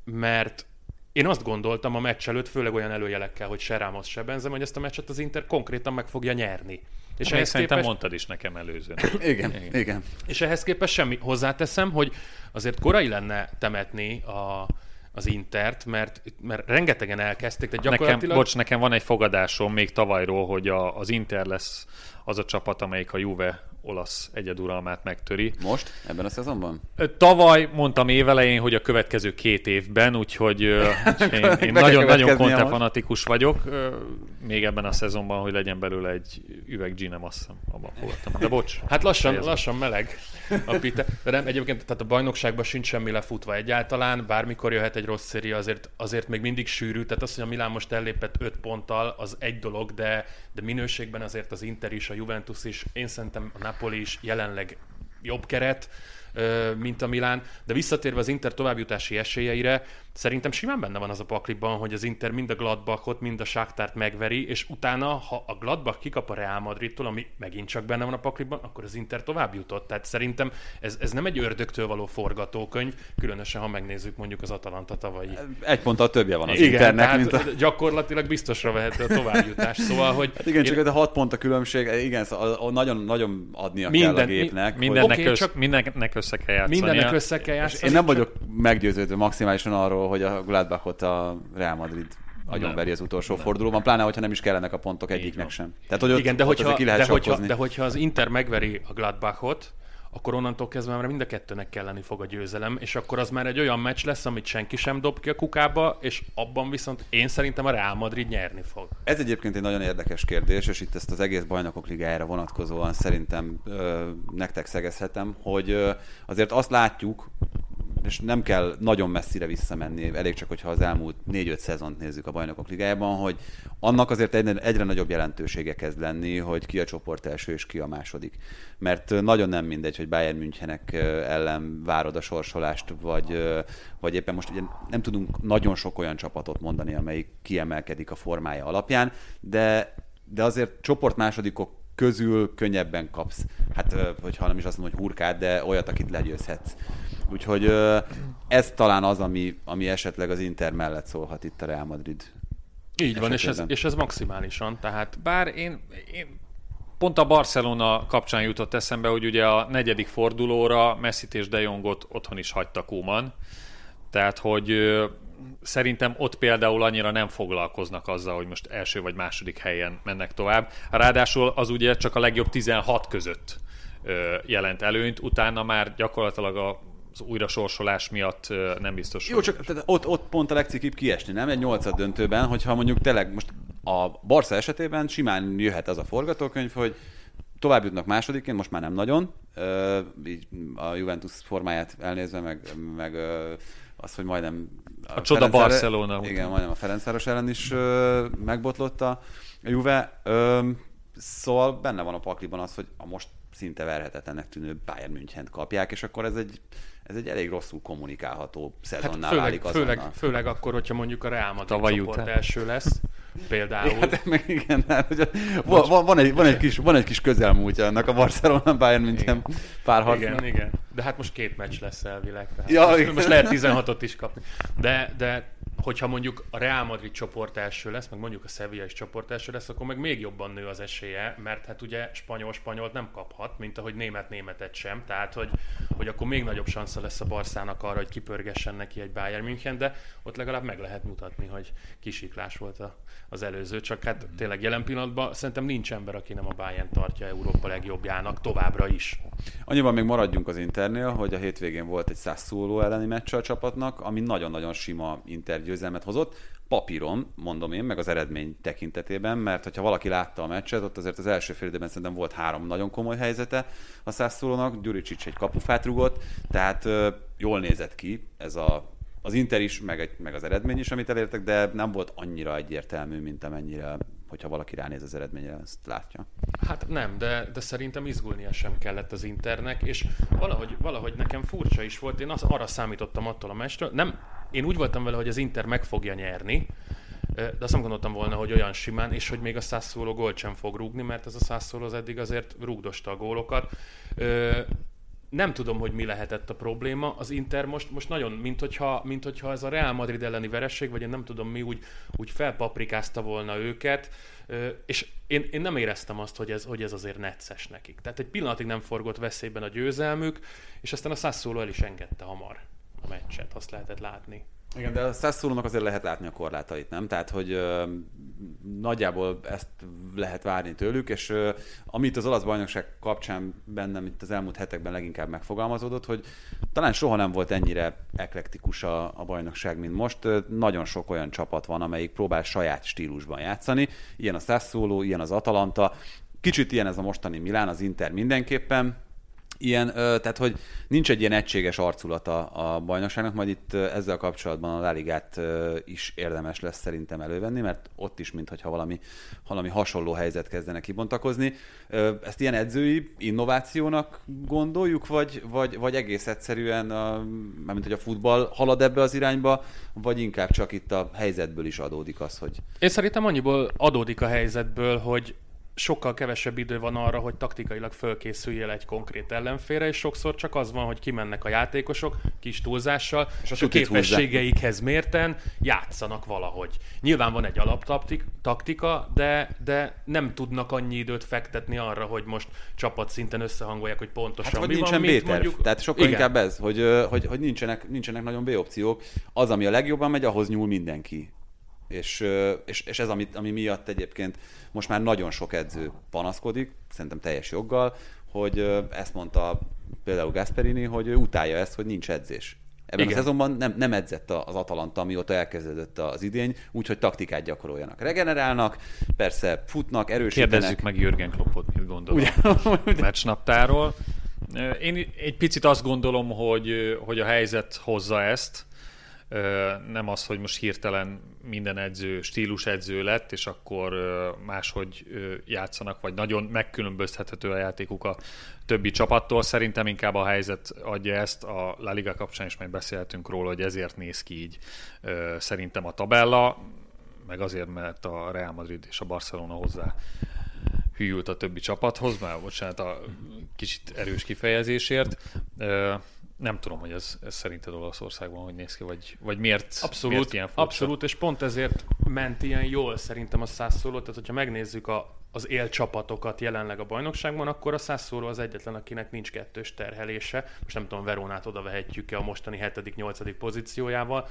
mert én azt gondoltam a meccs előtt, főleg olyan előjelekkel, hogy se Ramos, se Benzem, hogy ezt a meccset az Inter konkrétan meg fogja nyerni. És ehhez szerintem képest... mondtad is nekem előzőn. igen, igen, igen. És ehhez képest semmi. Hozzáteszem, hogy azért korai lenne temetni a, az Intert, mert, mert rengetegen elkezdték, de gyakorlatilag... Nekem, bocs, nekem van egy fogadásom még tavalyról, hogy a, az Inter lesz az a csapat, amelyik a Juve olasz egyeduralmát megtöri. Most? Ebben a szezonban? Tavaly mondtam évelején, hogy a következő két évben, úgyhogy én, nagyon-nagyon Conte fanatikus vagyok. Még ebben a szezonban, hogy legyen belőle egy üveg Ginem, azt hiszem, abban fogadtam. De bocs. Hát lassan, lassan meleg a pite. De nem, egyébként tehát a bajnokságban sincs semmi lefutva egyáltalán, bármikor jöhet egy rossz széria, azért, azért még mindig sűrű. Tehát az, hogy a Milán most ellépett 5 ponttal, az egy dolog, de, de minőségben azért az Inter is, a Juventus is, én szerintem a Napoli is jelenleg jobb keret, mint a Milán, de visszatérve az Inter továbbjutási esélyeire, Szerintem simán benne van az a pakliban, hogy az Inter mind a Gladbachot, mind a Sáktárt megveri, és utána, ha a Gladbach kikap a Real Madridtól, ami megint csak benne van a pakliban, akkor az Inter tovább jutott. Tehát szerintem ez, ez nem egy ördögtől való forgatókönyv, különösen ha megnézzük mondjuk az Atalanta tavalyi. Egy ponttal többje van az igen, Internek, tehát mint a... gyakorlatilag biztosra vehető a továbbjutás. Szóval, hogy... Hát igen, én... csak a hat pont a különbség, igen, szóval nagyon, nagyon adnia minden, kell a gépnek. Mi, mindennek, hogy... össz, csak mindennek össze kell játszani. Mindennek össze kell játszani. Én nem vagyok meggyőződve maximálisan arról, hogy a Gladbachot a Real Madrid agyonveri az utolsó nem. fordulóban, pláne, hogyha nem is kellenek a pontok egyiknek sem. Tehát, hogy ott, Igen, de, ott hogyha, ki lehet de, hogyha, de hogyha az Inter megveri a Gladbachot, akkor onnantól kezdve már mind a kettőnek kelleni fog a győzelem, és akkor az már egy olyan meccs lesz, amit senki sem dob ki a kukába, és abban viszont én szerintem a Real Madrid nyerni fog. Ez egyébként egy nagyon érdekes kérdés, és itt ezt az egész bajnokok ligájára vonatkozóan szerintem ö, nektek szegezhetem, hogy ö, azért azt látjuk, és nem kell nagyon messzire visszamenni, elég csak, hogyha az elmúlt 4-5 szezont nézzük a bajnokok ligájában, hogy annak azért egyre, egyre nagyobb jelentősége kezd lenni, hogy ki a csoport első és ki a második. Mert nagyon nem mindegy, hogy Bayern Münchenek ellen várod a sorsolást, vagy, vagy éppen most ugye nem tudunk nagyon sok olyan csapatot mondani, amelyik kiemelkedik a formája alapján, de, de azért csoport másodikok közül könnyebben kapsz, hát hogyha nem is azt mondom, hogy hurkát, de olyat, akit legyőzhetsz. Úgyhogy ez talán az, ami, ami esetleg az Inter mellett szólhat itt a Real Madrid. Így van, és ez, és ez maximálisan, tehát... Bár én, én pont a Barcelona kapcsán jutott eszembe, hogy ugye a negyedik fordulóra Messi és De Jongot otthon is hagyta Kuman, tehát hogy szerintem ott például annyira nem foglalkoznak azzal, hogy most első vagy második helyen mennek tovább. Ráadásul az ugye csak a legjobb 16 között jelent előnyt, utána már gyakorlatilag a az újra sorsolás miatt nem biztos. Jó, csak tehát ott, ott pont a legcikibb kiesni, nem? Egy nyolcad döntőben, hogyha mondjuk tényleg most a Barca esetében simán jöhet az a forgatókönyv, hogy tovább jutnak másodikként, most már nem nagyon, így a Juventus formáját elnézve, meg, meg az, hogy majdnem a, a csoda Barcelona. Igen, után. majdnem a Ferencváros ellen is megbotlott a Juve. Szóval benne van a pakliban az, hogy a most szinte verhetetlennek tűnő Bayern München kapják, és akkor ez egy, ez egy elég rosszul kommunikálható szezonnál hát főleg, válik azonnal. Főleg, főleg akkor, hogyha mondjuk a Real Madrid csoport után. első lesz, például. Hát, meg igen, hát, hogy van, van, van, egy, van, egy kis, van egy kis közelmúltja annak a Barcelona Bayern München párharcnak. Igen, igen. De hát most két meccs lesz elvileg. Tehát ja, most, most lehet 16-ot is kapni. De, de hogyha mondjuk a Real Madrid csoport első lesz, meg mondjuk a Sevilla is csoport első lesz, akkor meg még jobban nő az esélye, mert hát ugye spanyol-spanyolt nem kaphat, mint ahogy német-németet sem, tehát hogy, hogy akkor még nagyobb szansa lesz a Barszának arra, hogy kipörgessen neki egy Bayern München, de ott legalább meg lehet mutatni, hogy kisiklás volt a, az előző, csak hát tényleg jelen pillanatban szerintem nincs ember, aki nem a Bayern tartja Európa legjobbjának továbbra is. Annyiban még maradjunk az Internél, hogy a hétvégén volt egy szóló elleni meccs a csapatnak, ami nagyon-nagyon sima Inter győzelmet hozott. Papíron, mondom én, meg az eredmény tekintetében, mert hogyha valaki látta a meccset, ott azért az első fél időben szerintem volt három nagyon komoly helyzete a Szászolónak, Gyuricsics egy kapufát rugott, tehát jól nézett ki ez a az Inter is, meg, egy, meg az eredmény is, amit elértek, de nem volt annyira egyértelmű, mint amennyire, hogyha valaki ránéz az eredményre, ezt látja. Hát nem, de, de szerintem izgulnia sem kellett az Internek, és valahogy, valahogy nekem furcsa is volt, én az, arra számítottam attól a mestről, nem, én úgy voltam vele, hogy az Inter meg fogja nyerni, de azt nem gondoltam volna, hogy olyan simán, és hogy még a százszóló gólt sem fog rúgni, mert ez a százszóló az eddig azért rúgdosta a gólokat nem tudom, hogy mi lehetett a probléma. Az Inter most, most nagyon, mint hogyha, mint hogyha ez a Real Madrid elleni veresség, vagy én nem tudom mi, úgy, úgy felpaprikázta volna őket, és én, én nem éreztem azt, hogy ez, hogy ez azért necces nekik. Tehát egy pillanatig nem forgott veszélyben a győzelmük, és aztán a Sassuolo el is engedte hamar a meccset, azt lehetett látni. Igen, de a Sassuolónak azért lehet látni a korlátait, nem? Tehát, hogy ö, nagyjából ezt lehet várni tőlük, és ö, amit az olasz bajnokság kapcsán bennem itt az elmúlt hetekben leginkább megfogalmazódott, hogy talán soha nem volt ennyire eklektikus a, a bajnokság, mint most. Ö, nagyon sok olyan csapat van, amelyik próbál saját stílusban játszani. Ilyen a Sassuolo, ilyen az Atalanta, Kicsit ilyen ez a mostani Milán, az Inter mindenképpen, ilyen, tehát hogy nincs egy ilyen egységes arculata a bajnokságnak, majd itt ezzel kapcsolatban a Láligát is érdemes lesz szerintem elővenni, mert ott is, mintha valami, valami hasonló helyzet kezdene kibontakozni. Ezt ilyen edzői innovációnak gondoljuk, vagy, vagy, vagy egész egyszerűen, a, mint hogy a futball halad ebbe az irányba, vagy inkább csak itt a helyzetből is adódik az, hogy... Én szerintem annyiból adódik a helyzetből, hogy sokkal kevesebb idő van arra, hogy taktikailag fölkészüljél egy konkrét ellenfélre, és sokszor csak az van, hogy kimennek a játékosok kis túlzással, és, és a képességeikhez mérten játszanak valahogy. Nyilván van egy alaptaktika, de, de nem tudnak annyi időt fektetni arra, hogy most csapat szinten összehangolják, hogy pontosan hát, hogy mi nincsen van, mondjuk... Tehát sokkal Igen. inkább ez, hogy, hogy, hogy nincsenek, nincsenek nagyon B opciók. Az, ami a legjobban megy, ahhoz nyúl mindenki. És, és, és ez, ami, ami miatt egyébként most már nagyon sok edző panaszkodik, szerintem teljes joggal, hogy ezt mondta például Gasperini, hogy ő utálja ezt, hogy nincs edzés. Ebben Igen. a szezonban nem, nem edzett az Atalanta, amióta elkezdődött az idény, úgyhogy taktikát gyakoroljanak. Regenerálnak, persze futnak, erősítenek. Kérdezzük meg Jürgen Kloppot, mit gondol a meccsnaptáról. Én egy picit azt gondolom, hogy, hogy a helyzet hozza ezt, nem az, hogy most hirtelen minden edző stílus edző lett, és akkor máshogy játszanak, vagy nagyon megkülönböztethető a játékuk a többi csapattól. Szerintem inkább a helyzet adja ezt. A La Liga kapcsán is majd beszéltünk róla, hogy ezért néz ki így szerintem a tabella, meg azért, mert a Real Madrid és a Barcelona hozzá hűült a többi csapathoz, már bocsánat a kicsit erős kifejezésért nem tudom, hogy ez, ez szerinted Olaszországban hogy néz ki, vagy, vagy miért, abszolút, miért ilyen furcsa? Abszolút, és pont ezért ment ilyen jól szerintem a százszóló, tehát hogyha megnézzük a, az élcsapatokat jelenleg a bajnokságban, akkor a százszóló az egyetlen, akinek nincs kettős terhelése. Most nem tudom, Veronát oda vehetjük-e a mostani 7.-8. pozíciójával,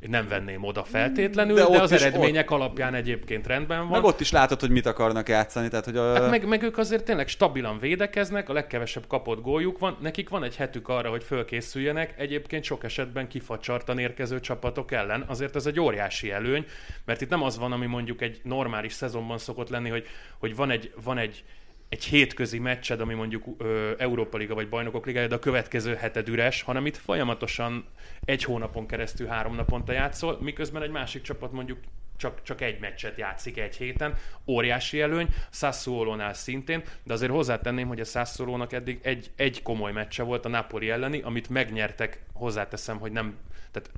én nem venném oda feltétlenül, de, de az eredmények ott... alapján egyébként rendben van. Meg ott is látod, hogy mit akarnak játszani. Tehát, hogy a... hát meg, meg ők azért tényleg stabilan védekeznek, a legkevesebb kapott góljuk van, nekik van egy hetük arra, hogy fölkészüljenek, egyébként sok esetben kifacsartan érkező csapatok ellen. Azért ez egy óriási előny, mert itt nem az van, ami mondjuk egy normális szezonban szokott lenni, hogy, hogy van egy, van egy egy hétközi meccsed, ami mondjuk ö, Európa Liga vagy Bajnokok Ligája, de a következő heted üres, hanem itt folyamatosan egy hónapon keresztül három naponta játszol, miközben egy másik csapat mondjuk csak, csak egy meccset játszik egy héten, óriási előny, Sassuolónál szintén, de azért hozzátenném, hogy a Sassuolónak eddig egy, egy komoly meccse volt a Napoli elleni, amit megnyertek, hozzáteszem, hogy nem, tehát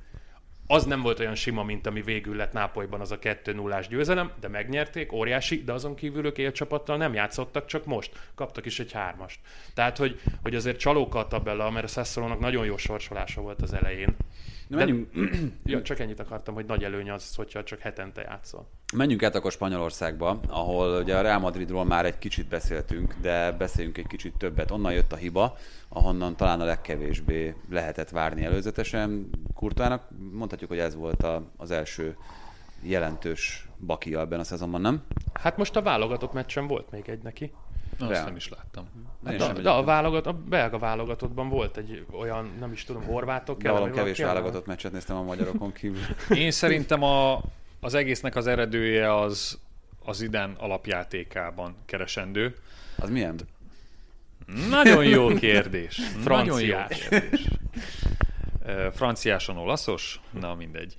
az nem volt olyan sima, mint ami végül lett Nápolyban az a 2 0 győzelem, de megnyerték, óriási, de azon kívül ők élcsapattal nem játszottak, csak most kaptak is egy hármast. Tehát, hogy, hogy azért csalóka a tabella, mert a Sassuolónak nagyon jó sorsolása volt az elején. De, menjünk... ja, csak ennyit akartam, hogy nagy előny az, hogyha csak hetente játszol. Menjünk át akkor Spanyolországba, ahol ugye a Real Madridról már egy kicsit beszéltünk, de beszéljünk egy kicsit többet. Onnan jött a hiba, ahonnan talán a legkevésbé lehetett várni előzetesen. Kurtának mondhatjuk, hogy ez volt a, az első jelentős bakia ebben a szezonban, nem? Hát most a válogatott meccsen volt még egy neki. Na, azt nem is láttam. Hát de, de a, válogat, a belga válogatottban volt egy olyan, nem is tudom, horvátok kell. valami kevés válogatott meccset néztem a magyarokon kívül. Én szerintem a, az egésznek az eredője az az idén alapjátékában keresendő. Az milyen? Nagyon jó kérdés. Franciás. Nagyon jó kérdés. Franciáson olaszos? Na mindegy.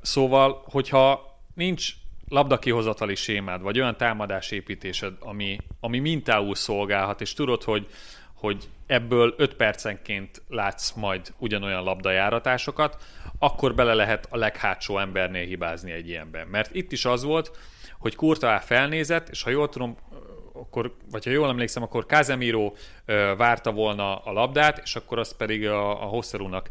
Szóval, hogyha nincs labdakihozatali sémád, vagy olyan támadásépítésed, ami, ami mintául szolgálhat, és tudod, hogy, hogy ebből 5 percenként látsz majd ugyanolyan labdajáratásokat, akkor bele lehet a leghátsó embernél hibázni egy ilyenben. Mert itt is az volt, hogy Kurta felnézett, és ha jól tudom, akkor, vagy ha jól emlékszem, akkor Kázemíró várta volna a labdát, és akkor azt pedig a, a Hosszerúnak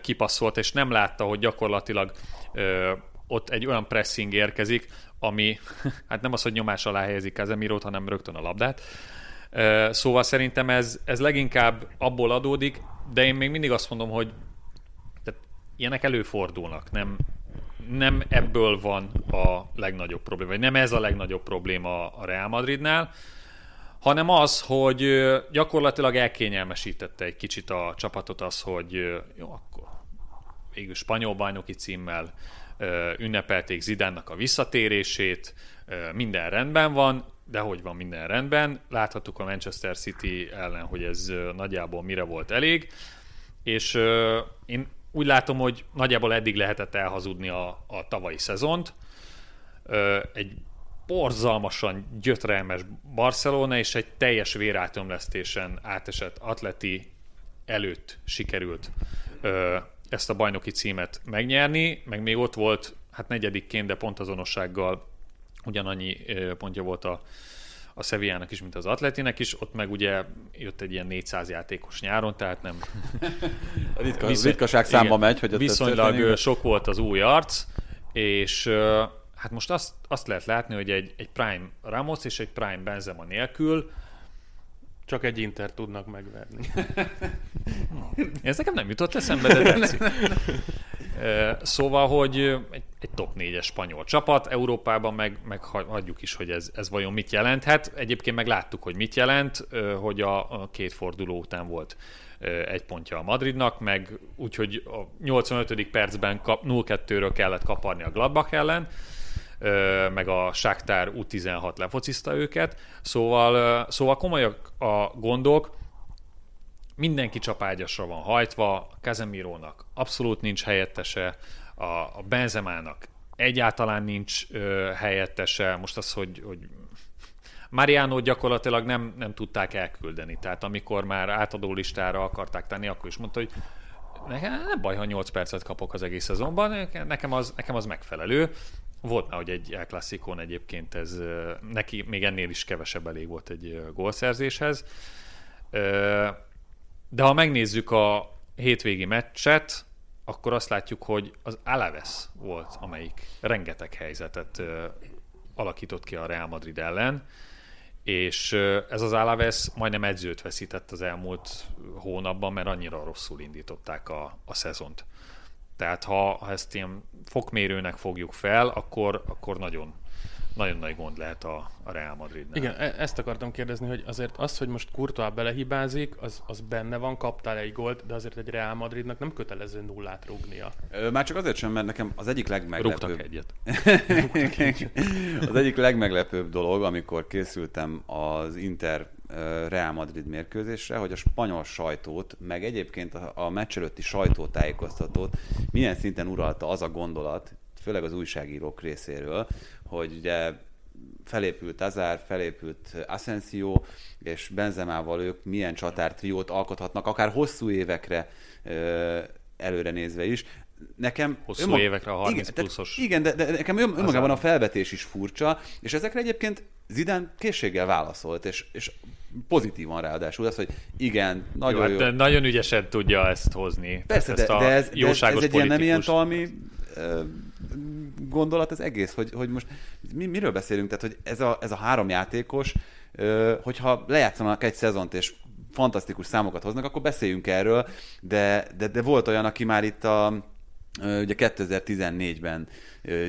kipasszolt, és nem látta, hogy gyakorlatilag ö, ott egy olyan pressing érkezik, ami hát nem az, hogy nyomás alá helyezik Kazemirót, hanem rögtön a labdát. Szóval szerintem ez, ez leginkább abból adódik, de én még mindig azt mondom, hogy tehát ilyenek előfordulnak, nem, nem ebből van a legnagyobb probléma, vagy nem ez a legnagyobb probléma a Real Madridnál, hanem az, hogy gyakorlatilag elkényelmesítette egy kicsit a csapatot az, hogy jó, akkor végül spanyol bajnoki címmel ünnepelték Zidánnak a visszatérését, minden rendben van, de hogy van minden rendben. Láthattuk a Manchester City ellen, hogy ez nagyjából mire volt elég, és én úgy látom, hogy nagyjából eddig lehetett elhazudni a, a tavalyi szezont. Egy borzalmasan gyötrelmes Barcelona és egy teljes vérátömlesztésen átesett atleti előtt sikerült ezt a bajnoki címet megnyerni, meg még ott volt, hát negyedikként, de pontazonossággal ugyanannyi pontja volt a, a Sevillának is, mint az Atletinek is, ott meg ugye jött egy ilyen 400 játékos nyáron, tehát nem... A ritka, viszony, ritkaság számba megy, hogy Viszonylag sok volt az új arc, és hát most azt, azt lehet látni, hogy egy, egy Prime Ramos és egy Prime Benzema nélkül csak egy Inter tudnak megverni. Ez nekem nem jutott eszembe, de tetszik. Szóval, hogy egy, egy top 4-es spanyol csapat, Európában meg, meg hagyjuk is, hogy ez, ez vajon mit jelenthet. Egyébként meg láttuk, hogy mit jelent, hogy a, a két forduló után volt egy pontja a Madridnak, meg úgyhogy a 85. percben 0-2-ről kellett kaparni a Gladbach ellen, meg a Sáktár U16 lefociszta őket, szóval, szóval komolyak a gondok, mindenki csapágyasra van hajtva, a Casemirónak abszolút nincs helyettese, a, a Benzemának egyáltalán nincs ö, helyettese. Most az, hogy, hogy Mariano gyakorlatilag nem, nem tudták elküldeni. Tehát amikor már átadó listára akarták tenni, akkor is mondta, hogy nekem nem baj, ha 8 percet kapok az egész szezonban, nekem az, nekem az megfelelő. Volt már, hogy egy Classicón egyébként ez, neki még ennél is kevesebb elég volt egy gólszerzéshez. De ha megnézzük a hétvégi meccset, akkor azt látjuk, hogy az Alaves volt, amelyik rengeteg helyzetet alakított ki a Real Madrid ellen, és ez az Alaves majdnem edzőt veszített az elmúlt hónapban, mert annyira rosszul indították a, a szezont. Tehát ha, ha ezt ilyen fokmérőnek fogjuk fel, akkor, akkor nagyon nagyon nagy gond lehet a, a Real Madridnál. Igen, e- ezt akartam kérdezni, hogy azért az, hogy most Courtois belehibázik, az, az benne van, kaptál egy gólt, de azért egy Real Madridnak nem kötelező nullát rúgnia. Ö, már csak azért sem, mert nekem az egyik legmeglepőbb... Rúgtak egyet. az egyik legmeglepőbb dolog, amikor készültem az Inter Real Madrid mérkőzésre, hogy a spanyol sajtót, meg egyébként a, a meccs előtti sajtótájékoztatót milyen szinten uralta az a gondolat, főleg az újságírók részéről, hogy ugye felépült Azár, felépült Asensio, és Benzemával ők milyen csatártriót alkothatnak, akár hosszú évekre előre nézve is. Nekem Hosszú önmag... évekre a 30 igen, pluszos. Igen, de, de nekem ön, önmagában a felvetés is furcsa, és ezekre egyébként Zidane készséggel válaszolt, és, és pozitívan ráadásul az, hogy igen, nagyon jó. jó. Hát jó. nagyon ügyesen tudja ezt hozni. Persze, ezt de, de, ez, de ez, ez egy ilyen nem ilyen talmi gondolat az egész, hogy, hogy most mi, miről beszélünk? Tehát, hogy ez a, ez a három játékos, hogyha lejátszanak egy szezont, és fantasztikus számokat hoznak, akkor beszéljünk erről, de, de, de volt olyan, aki már itt a ugye 2014-ben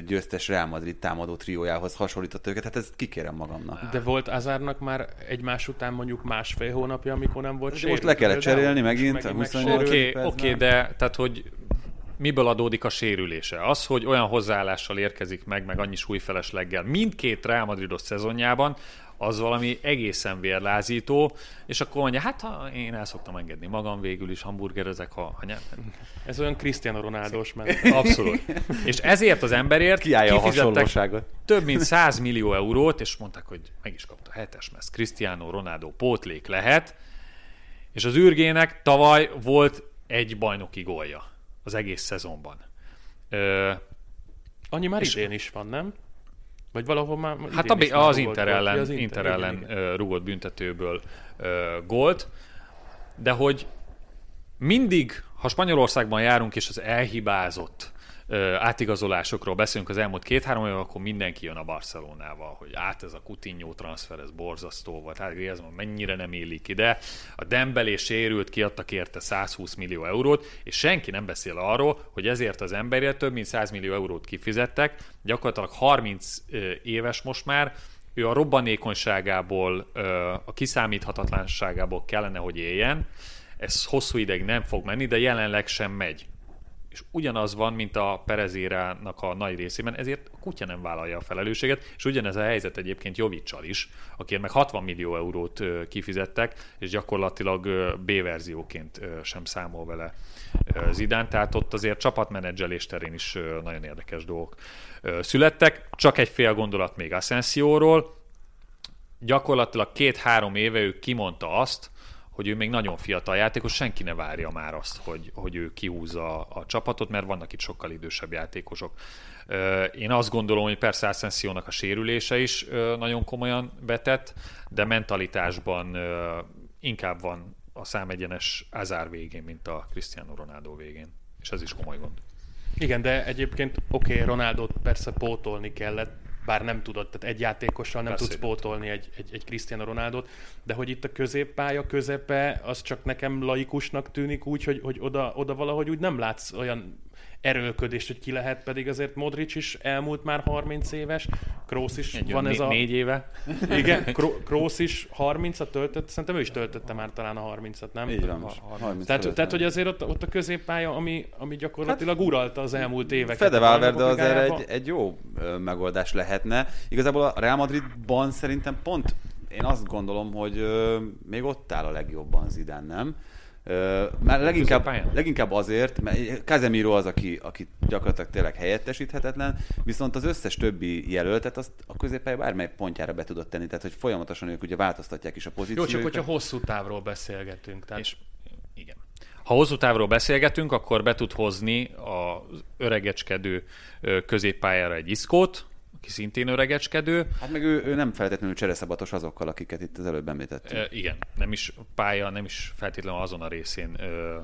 győztes Real Madrid támadó triójához hasonlított őket, hát ezt kikérem magamnak. De volt Azárnak már egymás után mondjuk másfél hónapja, amikor nem volt sérült. Most le kellett cserélni megint. Oké, oké, okay, de tehát, hogy miből adódik a sérülése? Az, hogy olyan hozzáállással érkezik meg, meg annyi súlyfelesleggel mindkét Real Madridos szezonjában, az valami egészen vérlázító, és akkor mondja, hát ha én el szoktam engedni magam végül is, hamburgerezek, ha, ha nyertem. Ez olyan Cristiano Ronaldos ment. Abszolút. És ezért az emberért kifizettek több mint 100 millió eurót, és mondták, hogy meg is kapta hetes mez. Cristiano Ronaldo pótlék lehet, és az űrgének tavaly volt egy bajnoki gólja az egész szezonban. Ö, Annyi már idén is van, nem? Vagy valahol már Hát a, az, Inter ellen, az Inter, Inter ellen igen, igen. rúgott büntetőből ö, gólt, de hogy mindig, ha Spanyolországban járunk, és az elhibázott átigazolásokról beszélünk az elmúlt két-három év, akkor mindenki jön a Barcelonával, hogy át ez a Coutinho transfer, ez borzasztó volt, hát ez mennyire nem élik ide. A Dembélé sérült, kiadtak érte 120 millió eurót, és senki nem beszél arról, hogy ezért az emberért több mint 100 millió eurót kifizettek, gyakorlatilag 30 éves most már, ő a robbanékonyságából, a kiszámíthatatlanságából kellene, hogy éljen, ez hosszú ideig nem fog menni, de jelenleg sem megy és ugyanaz van, mint a Perezérának a nagy részében, ezért a kutya nem vállalja a felelősséget, és ugyanez a helyzet egyébként Jovicsal is, akiért meg 60 millió eurót kifizettek, és gyakorlatilag B-verzióként sem számol vele Zidán, tehát ott azért csapatmenedzselés terén is nagyon érdekes dolgok születtek. Csak egy fél gondolat még Asensióról, gyakorlatilag két-három éve ő kimondta azt, hogy ő még nagyon fiatal játékos, senki ne várja már azt, hogy, hogy ő kihúzza a, csapatot, mert vannak itt sokkal idősebb játékosok. Én azt gondolom, hogy persze Ascensiónak a sérülése is nagyon komolyan betett, de mentalitásban inkább van a számegyenes Azár végén, mint a Cristiano Ronaldo végén. És ez is komoly gond. Igen, de egyébként oké, okay, Ronaldot persze pótolni kellett, bár nem tudod, tehát egy játékossal nem Persze. tudsz pótolni egy, egy, egy Cristiano Ronaldot, de hogy itt a középpálya közepe, az csak nekem laikusnak tűnik úgy, hogy, hogy oda, oda valahogy úgy nem látsz olyan erőlködést, hogy ki lehet, pedig azért Modric is elmúlt már 30 éves, Kroos is Egy van ez a... Négy éve. Igen, Kroos is 30-at töltött, szerintem ő is töltötte már talán a 30-at, nem? Így van, 30 tehát, tehát, hogy azért ott, ott a középpálya, ami, ami gyakorlatilag hát, uralta az elmúlt éveket. Fede Valverde azért egy, egy jó megoldás lehetne. Igazából a Real Madridban szerintem pont én azt gondolom, hogy még ott áll a legjobban Zidane, nem? Már leginkább, leginkább azért, mert Casemiro az, aki, aki gyakorlatilag tényleg helyettesíthetetlen, viszont az összes többi jelöltet azt a középpálya bármely pontjára be tudott tenni, tehát hogy folyamatosan ők ugye változtatják is a pozíciót. Jó, csak hogyha hosszú távról beszélgetünk. Tehát... És, igen. Ha hosszú távról beszélgetünk, akkor be tud hozni az öregecskedő középpályára egy iszkót, aki szintén öregecskedő. Hát meg ő, ő nem feltétlenül csereszabatos azokkal, akiket itt az előbb említettünk. E, igen, nem is pálya, nem is feltétlenül azon a részén ö,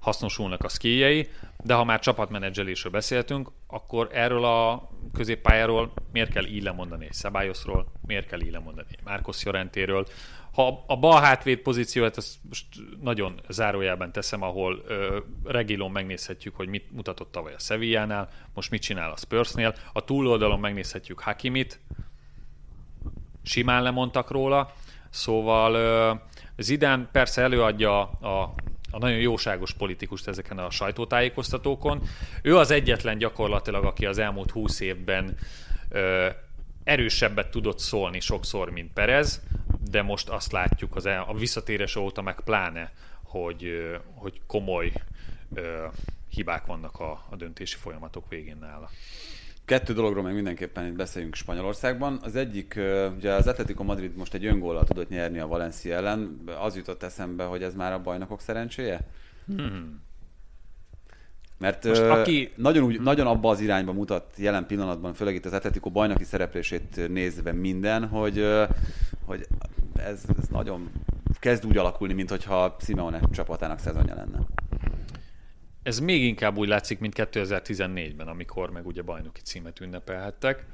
hasznosulnak a szkíjei, de ha már csapatmenedzselésről beszéltünk, akkor erről a középpályáról miért kell így lemondani egy Szabályoszról, miért kell így lemondani egy Márkos Jorentéről, ha a bal hátvéd pozíciót, ezt most nagyon zárójában teszem, ahol ö, Regilon megnézhetjük, hogy mit mutatott tavaly a Sevillánál, most mit csinál a Spursnél. A túloldalon megnézhetjük Hakimit, simán lemondtak róla, szóval ö, Zidán persze előadja a, a nagyon jóságos politikust ezeken a sajtótájékoztatókon. Ő az egyetlen gyakorlatilag, aki az elmúlt húsz évben ö, erősebbet tudott szólni sokszor, mint Perez, de most azt látjuk az el, a visszatérés óta meg pláne, hogy, hogy komoly ö, hibák vannak a, a döntési folyamatok végén nála. Kettő dologról meg mindenképpen itt beszéljünk Spanyolországban. Az egyik, ugye az Atletico Madrid most egy öngóllal tudott nyerni a Valencia ellen. Az jutott eszembe, hogy ez már a bajnokok szerencséje? Hmm. Mert Most aki... nagyon, úgy, nagyon abba az irányba mutat jelen pillanatban, főleg itt az Atletico bajnoki szereplését nézve minden, hogy, hogy ez, ez nagyon kezd úgy alakulni, mint hogyha Simeone csapatának szezonja lenne. Ez még inkább úgy látszik, mint 2014-ben, amikor meg ugye bajnoki címet ünnepelhettek.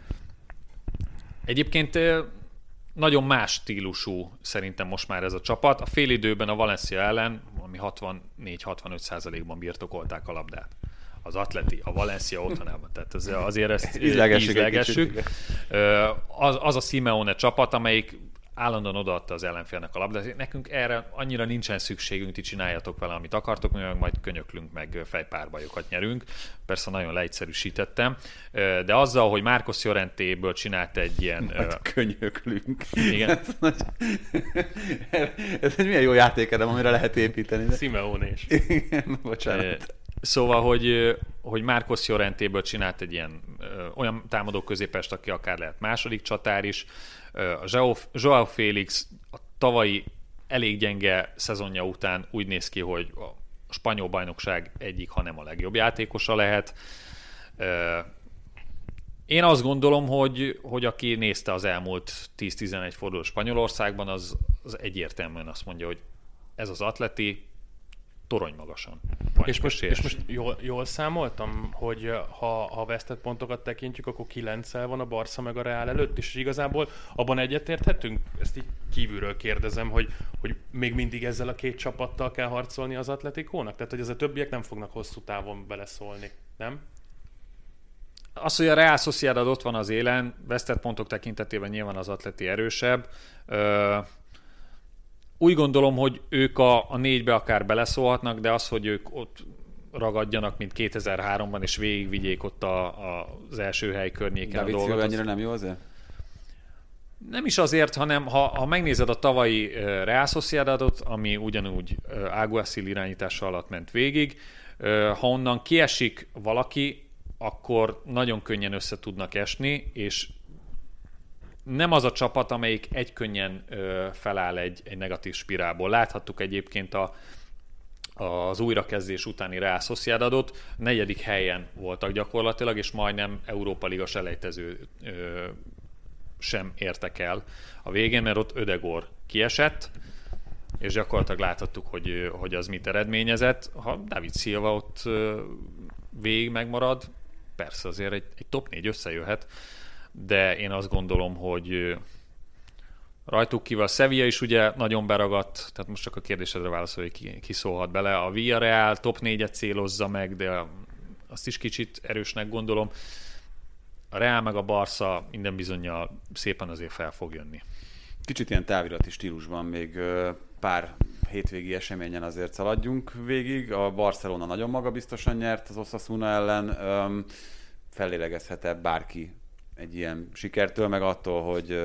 Egyébként nagyon más stílusú szerintem most már ez a csapat. A félidőben a Valencia ellen, ami 64-65 százalékban birtokolták a labdát az Atleti, a Valencia otthonában. Tehát az, azért ezt ízlegessük. Az, az a Simeone csapat, amelyik állandóan odaadta az ellenfélnek a labdát. Nekünk erre annyira nincsen szükségünk, ti csináljatok vele, amit akartok, mi majd könyöklünk, meg fejpárbajokat nyerünk. Persze nagyon leegyszerűsítettem. De azzal, hogy Márkos Jorentéből csinált egy ilyen... Majd könyöklünk. Igen. ez, nagy... ez egy milyen jó játékedem, amire lehet építeni. Simeone is. Igen, bocsánat. Szóval, hogy, hogy Márkos Jorentéből csinált egy ilyen olyan támadó középest, aki akár lehet második csatár is. A Joao Félix a tavalyi elég gyenge szezonja után úgy néz ki, hogy a spanyol bajnokság egyik, ha nem a legjobb játékosa lehet. Én azt gondolom, hogy, hogy aki nézte az elmúlt 10-11 forduló Spanyolországban, az, az egyértelműen azt mondja, hogy ez az atleti, torony magasan. És most, és most jól, jól számoltam, hogy ha, ha vesztett pontokat tekintjük, akkor 9 van a Barca meg a Real előtt, és igazából abban egyetérthetünk? Ezt így kívülről kérdezem, hogy, hogy még mindig ezzel a két csapattal kell harcolni az Atletikónak? Tehát, hogy ez a többiek nem fognak hosszú távon beleszólni, nem? Az, hogy a Real Sociedad ott van az élen, vesztett pontok tekintetében nyilván az atleti erősebb. Ö- úgy gondolom, hogy ők a, a négybe akár beleszólhatnak, de az, hogy ők ott ragadjanak, mint 2003-ban, és végigvigyék ott a, a, az első hely környéken David a dolgot. annyira nem jó azért? Nem is azért, hanem ha, ha megnézed a tavalyi uh, Real Sociedadot, ami ugyanúgy uh, irányítása alatt ment végig, uh, ha onnan kiesik valaki, akkor nagyon könnyen össze tudnak esni, és nem az a csapat, amelyik egykönnyen ö, feláll egy, egy negatív spirálból. Láthattuk egyébként a, az újrakezdés utáni Real Sociedadot, negyedik helyen voltak gyakorlatilag, és majdnem Európa Liga selejtező ö, sem értek el a végén, mert ott Ödegor kiesett, és gyakorlatilag láthattuk, hogy, hogy az mit eredményezett. Ha David Silva ott végig megmarad, persze azért egy, egy top 4 összejöhet, de én azt gondolom, hogy rajtuk kívül a Sevilla is ugye nagyon beragadt, tehát most csak a kérdésedre válaszol, hogy ki, ki szólhat bele. A Villarreal top 4-et célozza meg, de azt is kicsit erősnek gondolom. A Real meg a Barca minden bizonyal szépen azért fel fog jönni. Kicsit ilyen távirati stílusban még pár hétvégi eseményen azért szaladjunk végig. A Barcelona nagyon magabiztosan nyert az Osasuna ellen. Fellélegezhet-e bárki egy ilyen sikertől, meg attól, hogy,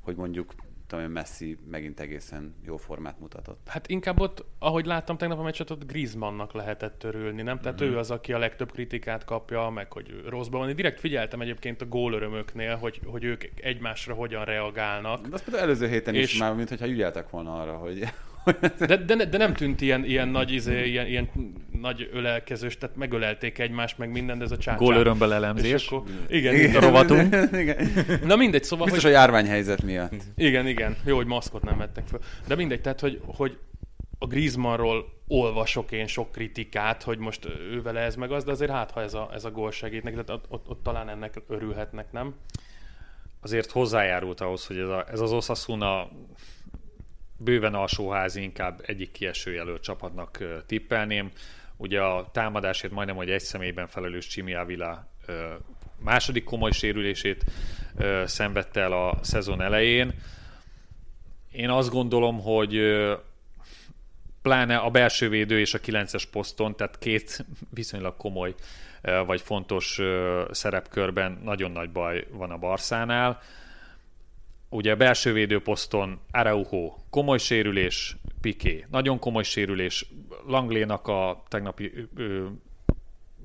hogy mondjuk tudom én, Messi megint egészen jó formát mutatott. Hát inkább ott, ahogy láttam tegnap a meccset, ott Griezmannnak lehetett törülni, nem? Tehát mm-hmm. ő az, aki a legtöbb kritikát kapja, meg hogy rosszban van. Én direkt figyeltem egyébként a gólörömöknél, hogy, hogy ők egymásra hogyan reagálnak. De azt például előző héten és... is már, mintha ügyeltek volna arra, hogy de, de, de, nem tűnt ilyen, ilyen nagy, izé, ilyen, ilyen nagy ölelkezős, tehát megölelték egymást, meg minden, de ez a csácsán. Gól örömből elemzés. Akkor, igen, igen, a rovatunk. igen. Na mindegy, szóval... Biztos hogy... a járványhelyzet miatt. Igen, igen. Jó, hogy maszkot nem vettek fel. De mindegy, tehát, hogy, hogy a Griezmannról olvasok én sok kritikát, hogy most ő vele ez meg az, de azért hát, ha ez a, ez a gól segít neki, tehát ott, ott, ott talán ennek örülhetnek, nem? Azért hozzájárult ahhoz, hogy ez, a, ez az Osasuna bőven alsóházi, inkább egyik kieső jelölt csapatnak tippelném. Ugye a támadásért majdnem, hogy egy személyben felelős Csimi Avila második komoly sérülését szenvedte el a szezon elején. Én azt gondolom, hogy pláne a belső védő és a 9-es poszton, tehát két viszonylag komoly vagy fontos szerepkörben nagyon nagy baj van a Barszánál. Ugye belső védőposzton Araujo komoly sérülés, Piqué nagyon komoly sérülés, Langlénak a tegnapi ö,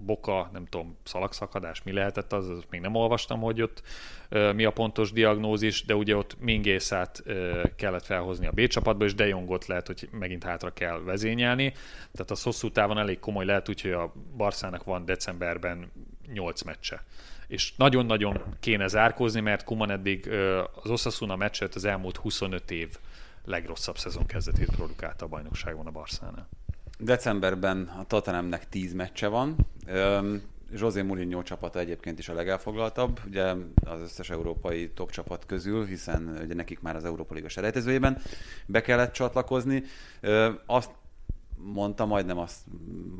boka, nem tudom, szalagszakadás, mi lehetett az, az még nem olvastam, hogy ott ö, mi a pontos diagnózis, de ugye ott Mingészát ö, kellett felhozni a B csapatba, és De Jongot lehet, hogy megint hátra kell vezényelni. Tehát az hosszú távon elég komoly lehet, úgyhogy a Barszának van decemberben 8 meccse és nagyon-nagyon kéne zárkózni, mert Kuman eddig az Osasuna meccset az elmúlt 25 év legrosszabb szezon kezdetét produkálta a bajnokságon a Barszánál. Decemberben a Tottenhamnek 10 meccse van. José Mourinho csapata egyébként is a legelfoglaltabb, ugye az összes európai top csapat közül, hiszen ugye nekik már az Európa Liga selejtezőjében be kellett csatlakozni. Azt mondtam, majdnem azt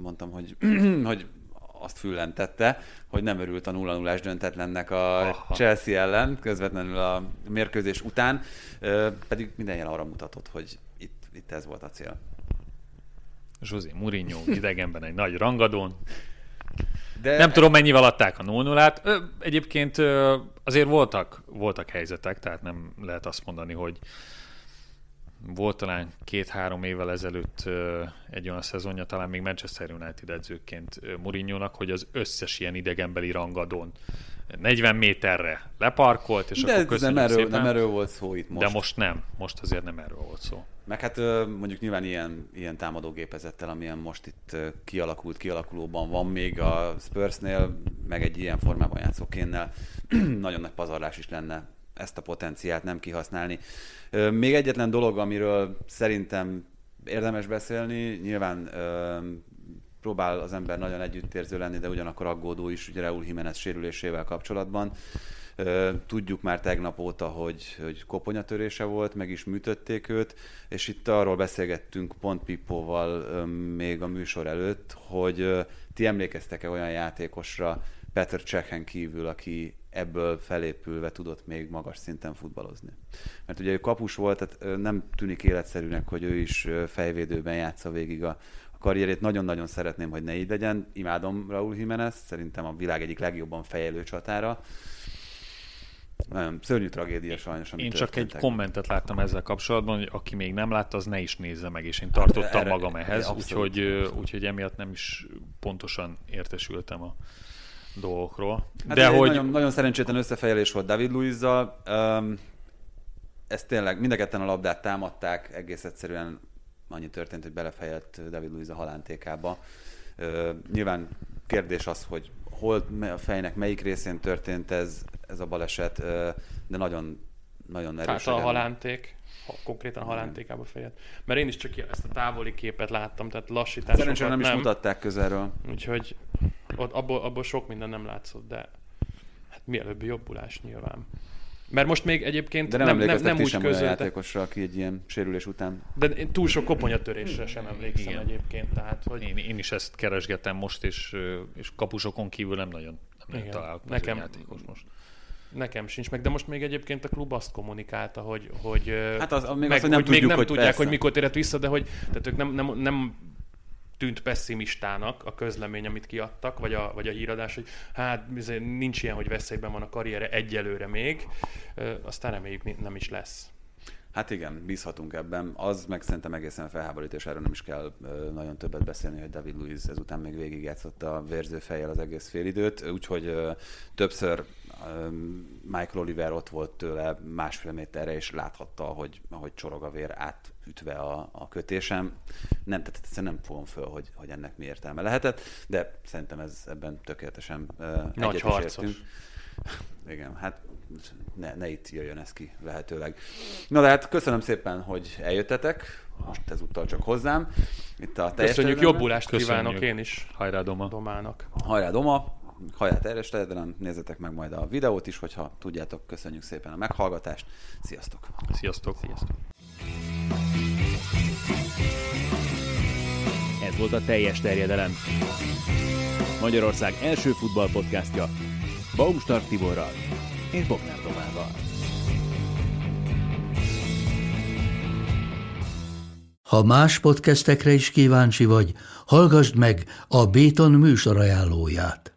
mondtam, hogy, hogy azt füllentette, hogy nem örült a 0 0 döntetlennek a Aha. Chelsea ellen, közvetlenül a mérkőzés után, pedig minden jel arra mutatott, hogy itt, itt ez volt a cél. José Mourinho idegenben egy nagy rangadón. De nem tudom, mennyivel adták a 0 0 Egyébként azért voltak, voltak helyzetek, tehát nem lehet azt mondani, hogy volt talán két-három évvel ezelőtt egy olyan szezonja, talán még Manchester United edzőként mourinho hogy az összes ilyen idegenbeli rangadón 40 méterre leparkolt, és de akkor köszönjük nem erről, szépen. nem erről volt szó itt most. De most nem, most azért nem erről volt szó. Meg hát mondjuk nyilván ilyen, ilyen támadógépezettel, amilyen most itt kialakult, kialakulóban van még a Spursnél, meg egy ilyen formában játszó nagyon nagy pazarlás is lenne ezt a potenciált nem kihasználni. Még egyetlen dolog, amiről szerintem érdemes beszélni, nyilván próbál az ember nagyon együttérző lenni, de ugyanakkor aggódó is ugye Raúl Jiménez sérülésével kapcsolatban. Tudjuk már tegnap óta, hogy, hogy koponyatörése volt, meg is műtötték őt, és itt arról beszélgettünk pont Pippóval még a műsor előtt, hogy ti emlékeztek-e olyan játékosra Peter Csehen kívül, aki ebből felépülve tudott még magas szinten futballozni. Mert ugye ő kapus volt, tehát nem tűnik életszerűnek, hogy ő is fejvédőben játsza végig a, a karrierét. Nagyon-nagyon szeretném, hogy ne így legyen. Imádom Raúl Jiménez, szerintem a világ egyik legjobban fejelő csatára. Nagyon szörnyű tragédia sajnos, Én csak egy kommentet láttam ezzel kapcsolatban, hogy aki még nem látta, az ne is nézze meg, és én tartottam hát, magam ehhez, úgyhogy, úgyhogy emiatt nem is pontosan értesültem a dolgokról. Hát De hogy... Nagyon, nagyon szerencsétlen összefejelés volt David Luizzal. Um, ez tényleg, mind a a labdát támadták, egész egyszerűen annyi történt, hogy belefejelt David Luiz a halántékába. Uh, nyilván kérdés az, hogy hol a fejnek melyik részén történt ez, ez a baleset, uh, de nagyon, nagyon erős. Tehát a halánték konkrétan a halántékába fejed. Mert én is csak ezt a távoli képet láttam, tehát lassításokat Szerencsére nem, nem is mutatták közelről. Úgyhogy ott, abból, abból sok minden nem látszott, de hát mielőbb jobbulás nyilván. Mert most még egyébként de nem, nem, nem, nem úgy sem közölte. olyan játékosra, aki egy ilyen sérülés után. De én túl sok koponyatörésre sem emlékszem Igen. egyébként. Tehát, hogy... én, én, is ezt keresgetem most, és, és kapusokon kívül nem nagyon, nem nagyon találkozom Nekem, játékos most. Nekem sincs meg, de most még egyébként a klub azt kommunikálta, hogy, hogy, hát az, még meg, azt, hogy nem, hogy tudjuk, még nem hogy tudják, persze. hogy mikor térhet vissza, de hogy tehát ők nem, nem, nem tűnt pessimistának a közlemény, amit kiadtak, vagy a, vagy a híradás, hogy hát nincs ilyen, hogy veszélyben van a karriere egyelőre még, aztán reméljük nem is lesz. Hát igen, bízhatunk ebben. Az meg szerintem egészen felháborító, és erről nem is kell nagyon többet beszélni, hogy David Luiz ezután még végigjátszott a vérző fejjel az egész félidőt, úgyhogy többször Michael Oliver ott volt tőle másfél méterre, és láthatta, hogy, ahogy csorog a vér átütve a, a kötésem. Nem, tehát egyszerűen nem fogom föl, hogy, hogy ennek mi értelme lehetett, de szerintem ez ebben tökéletesen uh, Nagy harcos. Igen, hát ne, ne itt jöjjön ez ki lehetőleg. Na de hát köszönöm szépen, hogy eljöttetek, most ezúttal csak hozzám. Itt a Köszönjük, jobbulást kívánok én is. Hajrá Doma. Domának. Hajrá Doma, hajrá terjes terjedelen, nézzetek meg majd a videót is, hogyha tudjátok, köszönjük szépen a meghallgatást. Sziasztok! Sziasztok! Sziasztok! Ez volt a teljes terjedelem. Magyarország első futballpodcastja Baumstark Tiborral és Bognár Domával. Ha más podcastekre is kíváncsi vagy, hallgassd meg a Béton műsor ajánlóját.